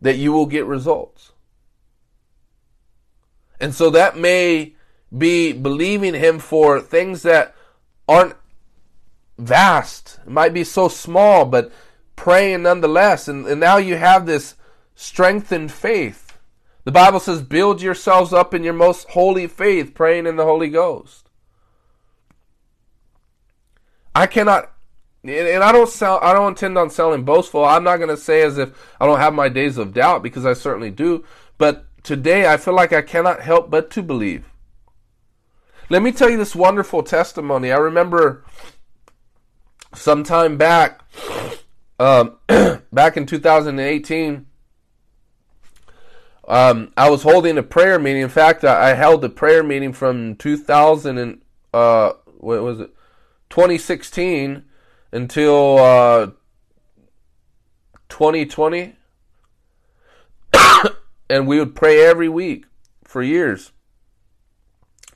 that you will get results. And so that may be believing Him for things that aren't vast. It might be so small, but praying nonetheless. And, and now you have this strengthened faith. The Bible says, build yourselves up in your most holy faith, praying in the Holy Ghost. I cannot, and I don't sell, I don't intend on selling boastful. I'm not going to say as if I don't have my days of doubt because I certainly do. But today I feel like I cannot help but to believe. Let me tell you this wonderful testimony. I remember sometime back, um, *clears throat* back in 2018, um, I was holding a prayer meeting. In fact, I, I held a prayer meeting from 2000 and uh, what was it, 2016 until uh, 2020, *coughs* and we would pray every week for years.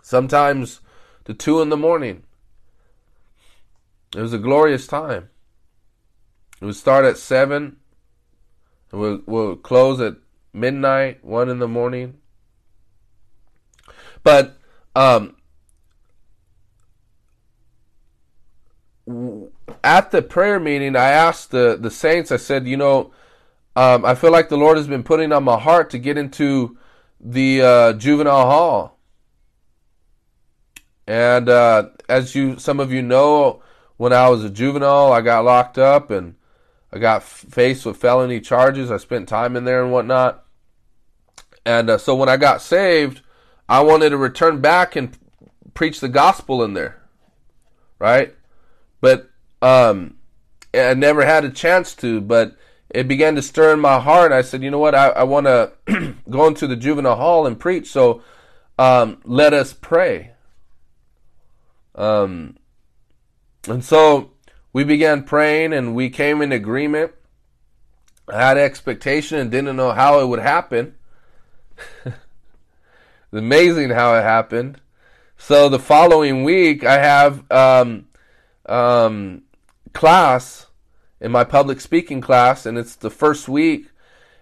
Sometimes to two in the morning. It was a glorious time. It would start at 7. And we'll, we'll close at midnight, 1 in the morning. But um, at the prayer meeting, I asked the, the saints, I said, you know, um, I feel like the Lord has been putting on my heart to get into the uh, juvenile hall. And uh, as you, some of you know, when I was a juvenile, I got locked up and I got faced with felony charges. I spent time in there and whatnot. And uh, so when I got saved, I wanted to return back and preach the gospel in there, right? But um, I never had a chance to. But it began to stir in my heart. I said, you know what? I, I want *clears throat* to go into the juvenile hall and preach. So um, let us pray. Um, and so we began praying and we came in agreement. I had expectation and didn't know how it would happen. *laughs* it's amazing how it happened. So the following week, I have um, um, class in my public speaking class, and it's the first week,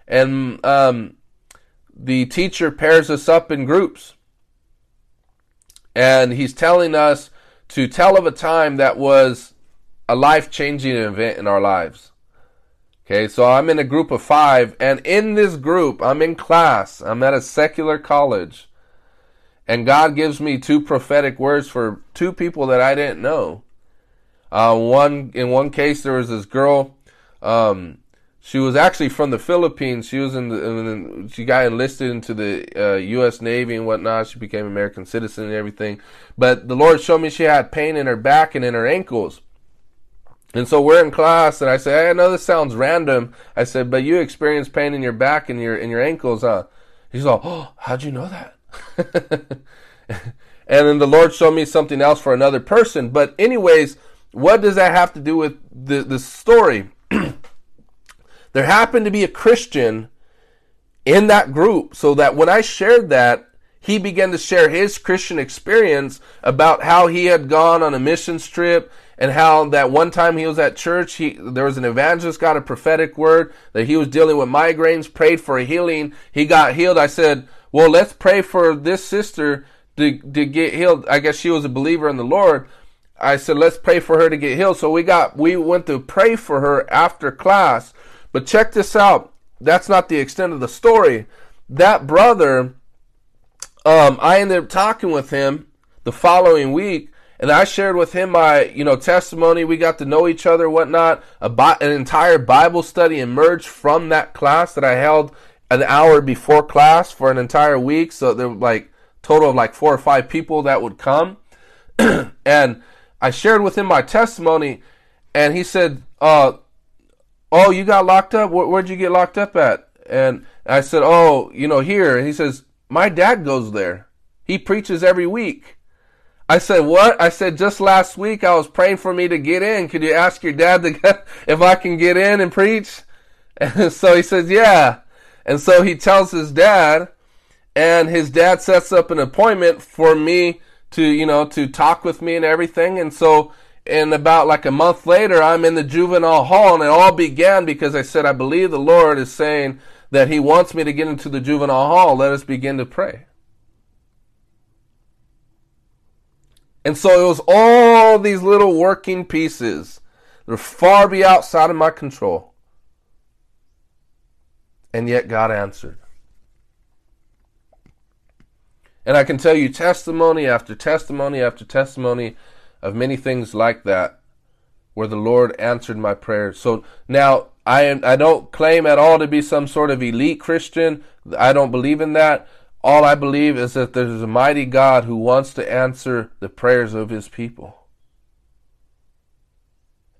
and um, the teacher pairs us up in groups, and he's telling us to tell of a time that was a life changing event in our lives. Okay, so I'm in a group of five, and in this group, I'm in class, I'm at a secular college, and God gives me two prophetic words for two people that I didn't know. Uh, one in one case, there was this girl. Um, she was actually from the Philippines. She was in the, she got enlisted into the uh, U.S. Navy and whatnot. She became American citizen and everything. But the Lord showed me she had pain in her back and in her ankles. And so we're in class, and I said, "I know this sounds random." I said, "But you experience pain in your back and your in your ankles, huh?" He's all, "Oh, how'd you know that?" *laughs* and then the Lord showed me something else for another person. But anyways, what does that have to do with the the story? *clears throat* there happened to be a Christian in that group so that when I shared that, he began to share his Christian experience about how he had gone on a missions trip and how that one time he was at church, he there was an evangelist got a prophetic word that he was dealing with migraines, prayed for a healing. He got healed. I said, "Well, let's pray for this sister to to get healed." I guess she was a believer in the Lord. I said, "Let's pray for her to get healed." So we got we went to pray for her after class. But check this out. That's not the extent of the story. That brother um, I ended up talking with him the following week and I shared with him my, you know, testimony. We got to know each other, whatnot. A bi- an entire Bible study emerged from that class that I held an hour before class for an entire week. So there were like total of like four or five people that would come, *clears throat* and I shared with him my testimony, and he said, "Uh, oh, you got locked up. Where, where'd you get locked up at?" And I said, "Oh, you know, here." And he says, "My dad goes there. He preaches every week." I said, what? I said, just last week I was praying for me to get in. Could you ask your dad get, *laughs* if I can get in and preach? And so he says, yeah. And so he tells his dad, and his dad sets up an appointment for me to, you know, to talk with me and everything. And so, in about like a month later, I'm in the juvenile hall, and it all began because I said, I believe the Lord is saying that He wants me to get into the juvenile hall. Let us begin to pray. And so it was all these little working pieces that are far be outside of my control. And yet God answered. And I can tell you testimony after testimony after testimony of many things like that where the Lord answered my prayers. So now I am I don't claim at all to be some sort of elite Christian. I don't believe in that. All I believe is that there's a mighty God who wants to answer the prayers of his people.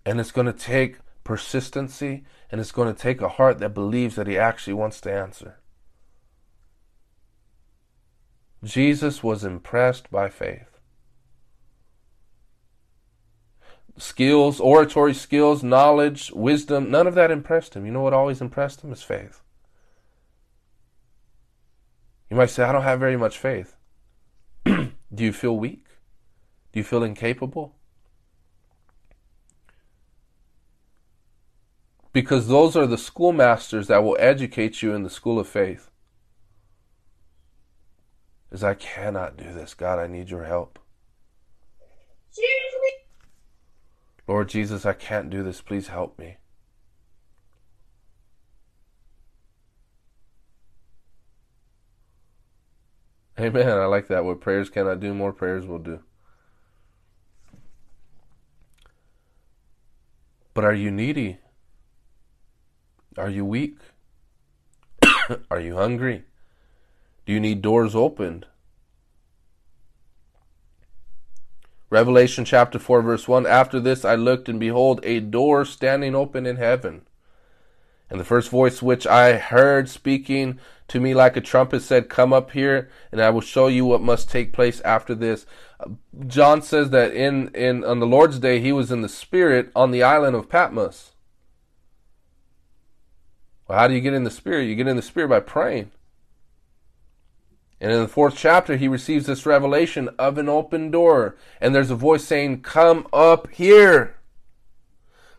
And it's going to take persistency and it's going to take a heart that believes that he actually wants to answer. Jesus was impressed by faith. Skills, oratory skills, knowledge, wisdom, none of that impressed him. You know what always impressed him is faith. You might say, I don't have very much faith. *clears throat* Do you feel weak? Do you feel incapable? Because those are the schoolmasters that will educate you in the school of faith. Is I cannot do this. God, I need your help. Lord Jesus, I can't do this. Please help me. Amen. I like that. What prayers cannot do, more prayers will do. But are you needy? Are you weak? *coughs* are you hungry? Do you need doors opened? Revelation chapter 4, verse 1 After this I looked, and behold, a door standing open in heaven. And the first voice which I heard speaking to me like a trumpet said, Come up here, and I will show you what must take place after this. John says that in, in on the Lord's day he was in the spirit on the island of Patmos. Well, how do you get in the spirit? You get in the spirit by praying. And in the fourth chapter, he receives this revelation of an open door. And there's a voice saying, Come up here.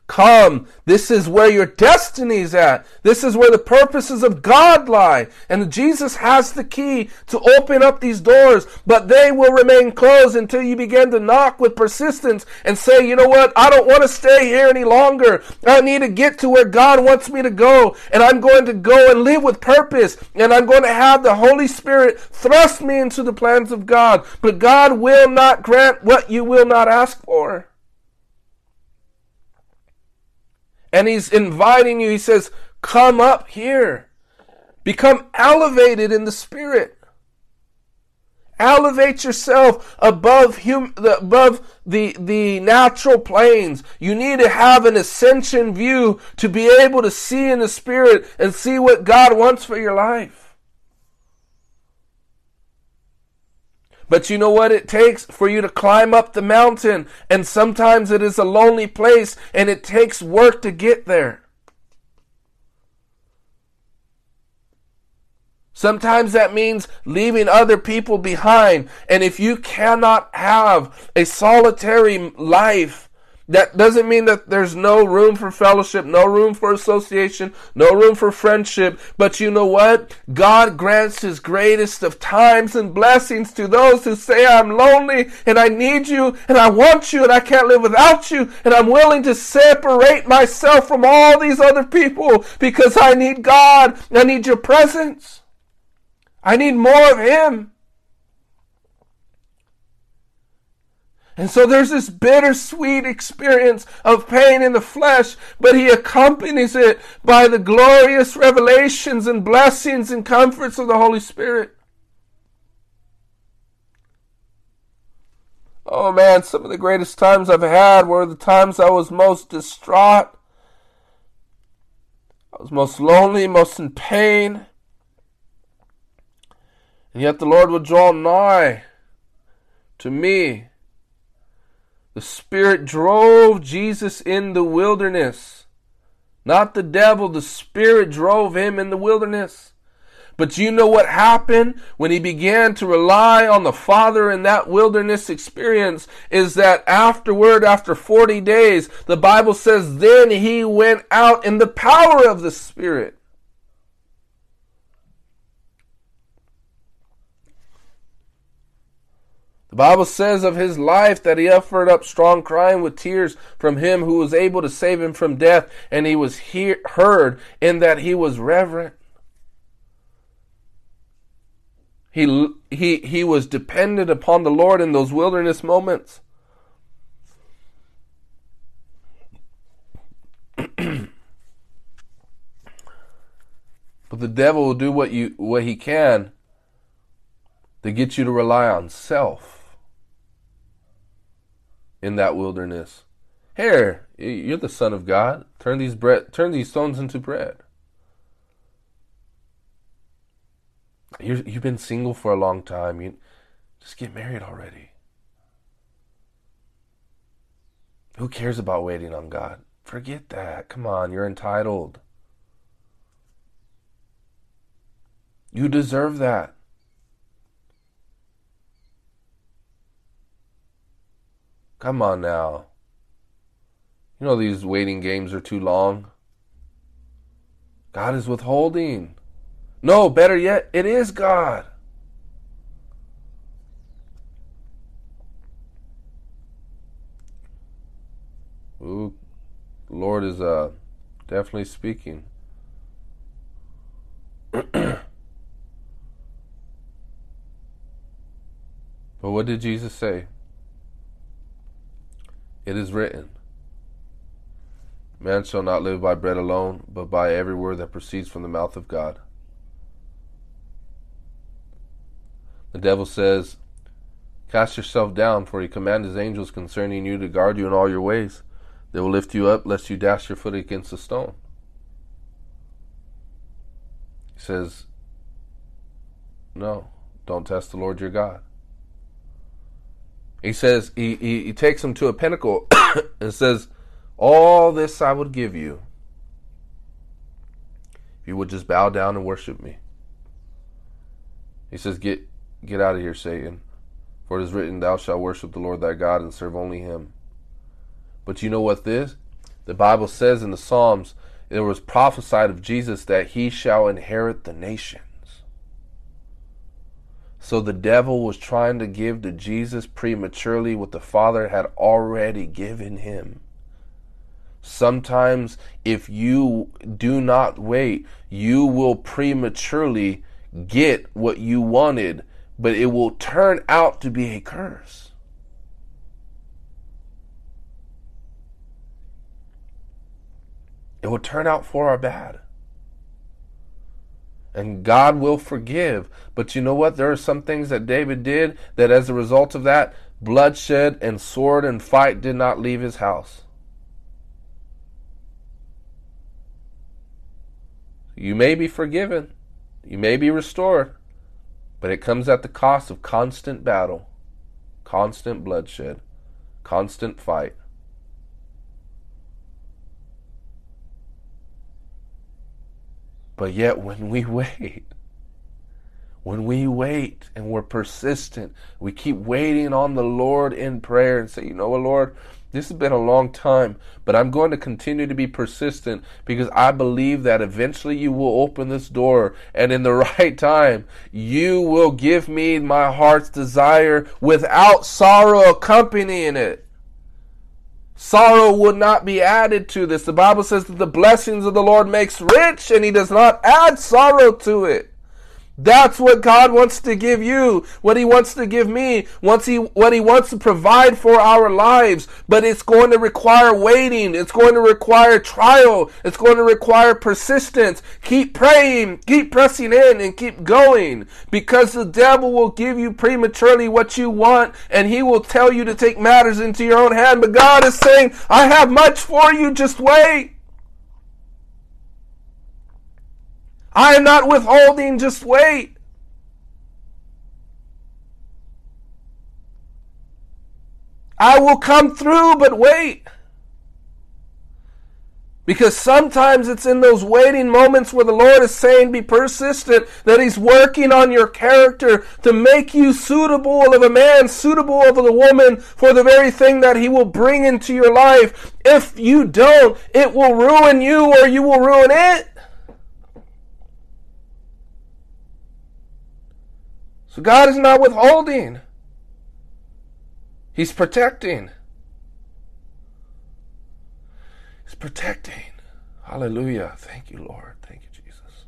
Come. This is where your destiny's at. This is where the purposes of God lie. And Jesus has the key to open up these doors, but they will remain closed until you begin to knock with persistence and say, you know what? I don't want to stay here any longer. I need to get to where God wants me to go. And I'm going to go and live with purpose. And I'm going to have the Holy Spirit thrust me into the plans of God. But God will not grant what you will not ask for. And he's inviting you. He says, Come up here. Become elevated in the spirit. Elevate yourself above hum, the, above the, the natural planes. You need to have an ascension view to be able to see in the spirit and see what God wants for your life. But you know what it takes for you to climb up the mountain? And sometimes it is a lonely place and it takes work to get there. Sometimes that means leaving other people behind. And if you cannot have a solitary life That doesn't mean that there's no room for fellowship, no room for association, no room for friendship. But you know what? God grants His greatest of times and blessings to those who say, I'm lonely and I need you and I want you and I can't live without you and I'm willing to separate myself from all these other people because I need God. I need your presence. I need more of Him. And so there's this bittersweet experience of pain in the flesh, but he accompanies it by the glorious revelations and blessings and comforts of the Holy Spirit. Oh man, some of the greatest times I've had were the times I was most distraught. I was most lonely, most in pain. And yet the Lord would draw nigh to me the Spirit drove Jesus in the wilderness. Not the devil, the Spirit drove him in the wilderness. But you know what happened when he began to rely on the Father in that wilderness experience is that afterward, after 40 days, the Bible says, then he went out in the power of the Spirit. The Bible says of his life that he offered up strong crying with tears from him who was able to save him from death, and he was he- heard in that he was reverent. He, he, he was dependent upon the Lord in those wilderness moments. *clears throat* but the devil will do what you what he can to get you to rely on self in that wilderness. Here, you're the son of God. Turn these bread, turn these stones into bread. you have been single for a long time. You just get married already. Who cares about waiting on God? Forget that. Come on, you're entitled. You deserve that. Come on now. You know these waiting games are too long. God is withholding. No, better yet, it is God. Ooh, Lord is uh definitely speaking. *clears throat* but what did Jesus say? It is written, Man shall not live by bread alone, but by every word that proceeds from the mouth of God. The devil says, Cast yourself down, for he commands his angels concerning you to guard you in all your ways. They will lift you up, lest you dash your foot against a stone. He says, No, don't test the Lord your God. He says, he, he, he takes him to a pinnacle *coughs* and says, All this I would give you if you would just bow down and worship me. He says, Get get out of here, Satan. For it is written, Thou shalt worship the Lord thy God and serve only him. But you know what this? The Bible says in the Psalms, it was prophesied of Jesus that he shall inherit the nation. So the devil was trying to give to Jesus prematurely what the Father had already given him. Sometimes, if you do not wait, you will prematurely get what you wanted, but it will turn out to be a curse. It will turn out for our bad and God will forgive. But you know what? There are some things that David did that as a result of that, bloodshed and sword and fight did not leave his house. You may be forgiven, you may be restored, but it comes at the cost of constant battle, constant bloodshed, constant fight. But yet, when we *laughs* wait, when we wait and we're persistent, we keep waiting on the Lord in prayer and say, you know what, Lord, This has been a long time, but I'm going to continue to be persistent because I believe that eventually you will open this door and in the *laughs* right time, you will give me my heart's desire without sorrow accompanying it. Sorrow would not be added to this. The Bible says that the blessings of the Lord makes rich and he does not add sorrow to it. That's what God wants to give you, what He wants to give me, once He what He wants to provide for our lives. But it's going to require waiting, it's going to require trial, it's going to require persistence. Keep praying, keep pressing in, and keep going. Because the devil will give you prematurely what you want, and he will tell you to take matters into your own hand. But God is saying, I have much for you, just wait. I am not withholding, just wait. I will come through, but wait. Because sometimes it's in those waiting moments where the Lord is saying, be persistent, that He's working on your character to make you suitable of a man, suitable of a woman for the very thing that He will bring into your life. If you don't, it will ruin you or you will ruin it. So God is not withholding. He's protecting. He's protecting. Hallelujah. Thank you, Lord. Thank you, Jesus.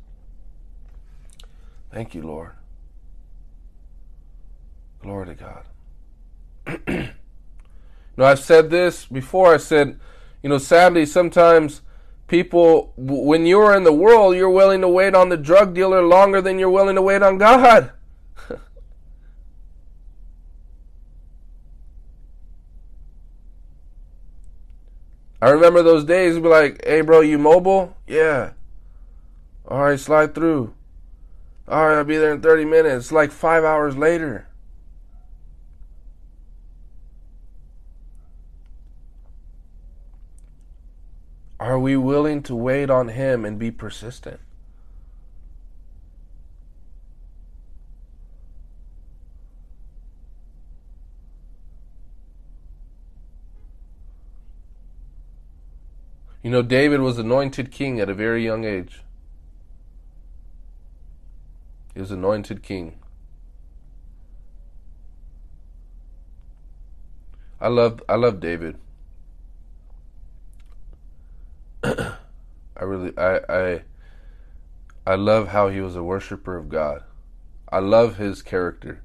Thank you, Lord. Glory to God. *clears throat* you know, I've said this before. I said, you know, sadly, sometimes people, when you're in the world, you're willing to wait on the drug dealer longer than you're willing to wait on God. *laughs* I remember those days. Be like, "Hey, bro, you mobile? Yeah. All right, slide through. All right, I'll be there in 30 minutes. like five hours later. Are we willing to wait on Him and be persistent? You know, David was anointed king at a very young age. He was anointed king. I love I love David. *clears throat* I really I I I love how he was a worshiper of God. I love his character.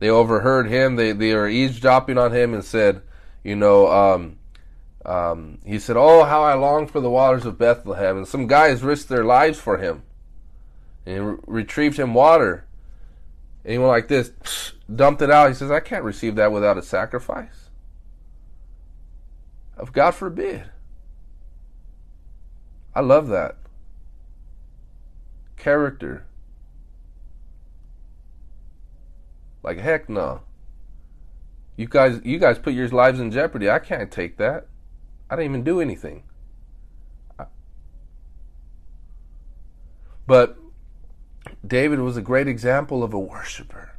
They overheard him, they they were eavesdropping on him and said, you know, um, um, he said, Oh, how I long for the waters of Bethlehem. And some guys risked their lives for him. And re- retrieved him water. And he went like this, *sniffs* dumped it out. He says, I can't receive that without a sacrifice. Of God forbid. I love that. Character. Like heck no. You guys you guys put your lives in jeopardy. I can't take that. I didn't even do anything. But David was a great example of a worshiper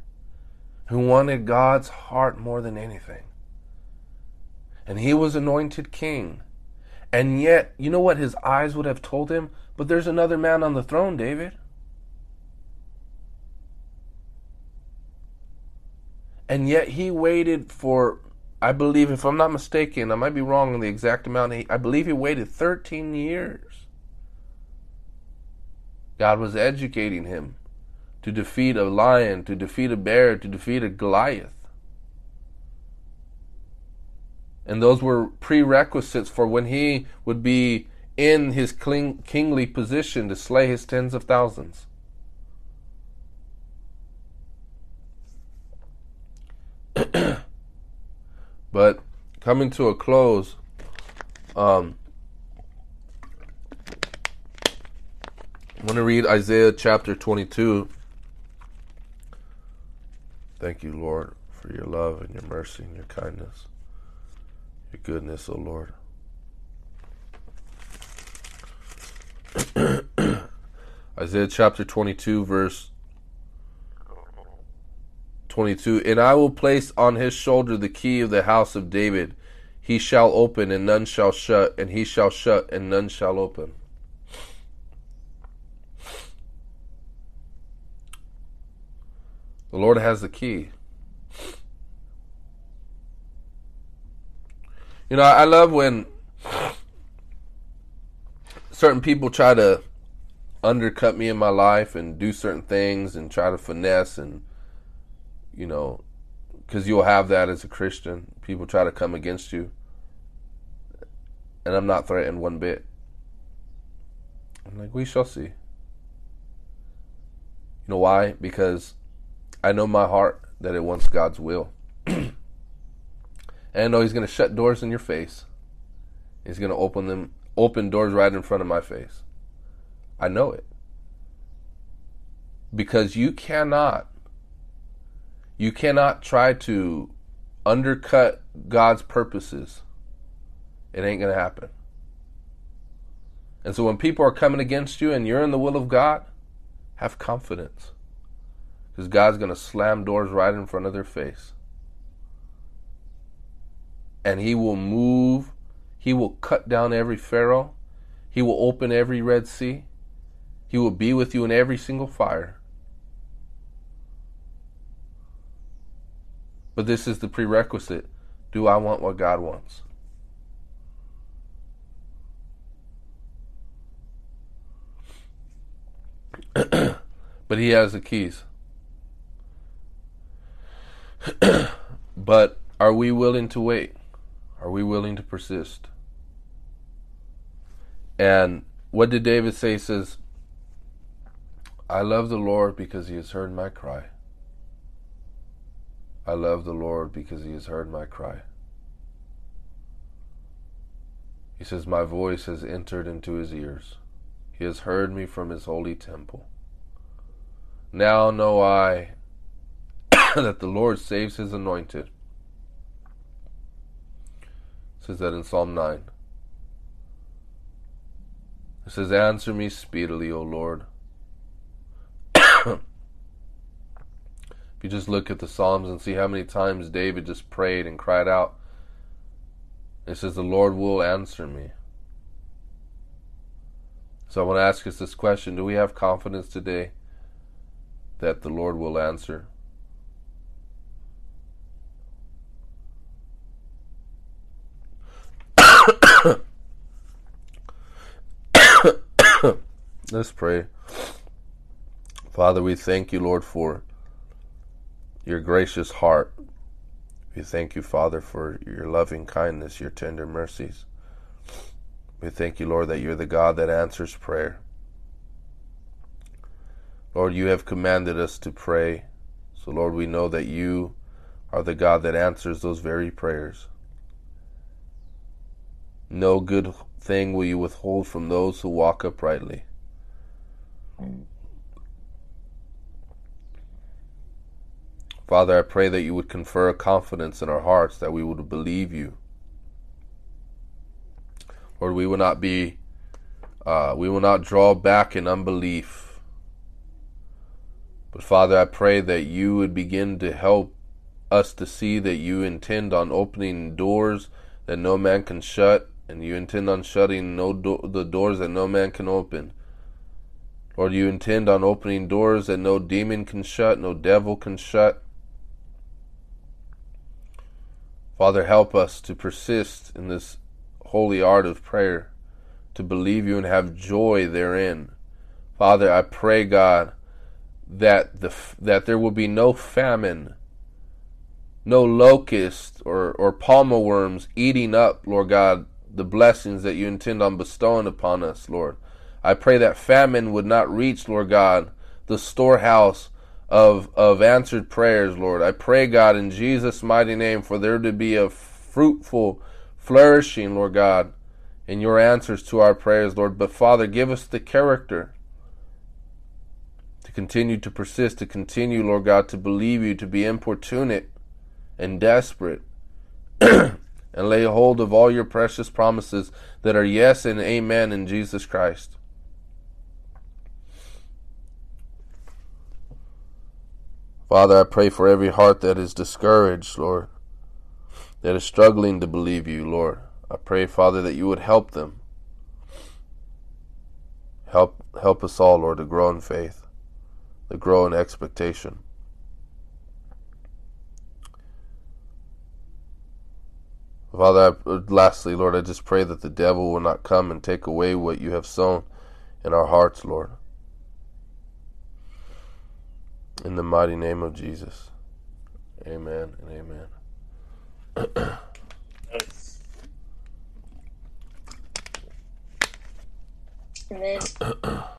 who wanted God's heart more than anything. And he was anointed king. And yet, you know what his eyes would have told him? But there's another man on the throne, David. And yet he waited for I believe, if I'm not mistaken, I might be wrong on the exact amount. I believe he waited 13 years. God was educating him to defeat a lion, to defeat a bear, to defeat a Goliath. And those were prerequisites for when he would be in his kingly position to slay his tens of thousands. *clears throat* But coming to a close, um, I'm going to read Isaiah chapter 22. Thank you, Lord, for your love and your mercy and your kindness, your goodness, O Lord. *clears throat* Isaiah chapter 22, verse 22 And I will place on his shoulder the key of the house of David. He shall open and none shall shut, and he shall shut and none shall open. The Lord has the key. You know, I love when certain people try to undercut me in my life and do certain things and try to finesse and you know because you'll have that as a christian. People try to come against you. And i'm not threatened one bit. I'm like we shall see. You know why? Because i know my heart that it wants god's will. *clears throat* And i know he's going to shut doors in your face. He's going to open them open doors right in front of my face. I know it. Because you cannot you cannot try to undercut God's purposes. It ain't going to happen. And so when people are coming against you and you're in the will of God, have confidence. Because God's going to slam doors right in front of their face. And He will move, He will cut down every Pharaoh, He will open every Red Sea, he will be with you in every single fire. But this is the prerequisite. Do I want what God wants? *clears throat* but he has the keys. *clears throat* but are we willing to wait? Are we willing to persist? And what did David say? He says, I love the Lord because he has heard my cry. I love the Lord because he has heard my cry. He says, My voice has entered into his ears. He has heard me from his holy temple. Now know I *coughs* that the Lord saves his anointed. It says that in Psalm 9. It says, Answer me speedily, O Lord. If you just look at the Psalms and see how many times David just prayed and cried out, it says, The Lord will answer me. So I want to ask us this question Do we have confidence today that the Lord will answer? *coughs* Let's pray. Father, we thank you, Lord, for your gracious heart. We thank you, Father, for your loving kindness, your tender mercies. We thank you, Lord, that you're the God that answers prayer. Lord, you have commanded us to pray. So, Lord, we know that you are the God that answers those very prayers. No good thing will you withhold from those who walk uprightly. Father, I pray that you would confer confidence in our hearts that we would believe you. Lord, we will not be, uh, we will not draw back in unbelief. But Father, I pray that you would begin to help us to see that you intend on opening doors that no man can shut, and you intend on shutting no do- the doors that no man can open. Lord, you intend on opening doors that no demon can shut, no devil can shut. Father, help us to persist in this holy art of prayer, to believe you and have joy therein. Father, I pray, God, that the that there will be no famine, no locust or, or palmer worms eating up, Lord God, the blessings that you intend on bestowing upon us, Lord. I pray that famine would not reach, Lord God, the storehouse of of answered prayers, Lord. I pray, God, in Jesus' mighty name, for there to be a fruitful flourishing, Lord God, in your answers to our prayers, Lord. But Father, give us the character to continue to persist, to continue, Lord God, to believe you, to be importunate and desperate. *clears throat* and lay hold of all your precious promises that are yes and amen in Jesus Christ. Father, I pray for every heart that is discouraged, Lord. that is struggling to believe you, Lord. I pray, Father, that you would help them. Help help us all, Lord, to grow in faith, to grow in expectation. Father, I, uh, lastly, Lord, I just pray that the devil will not come and take away what you have sown in our hearts, Lord. In the mighty name of Jesus. Amen and amen. Amen.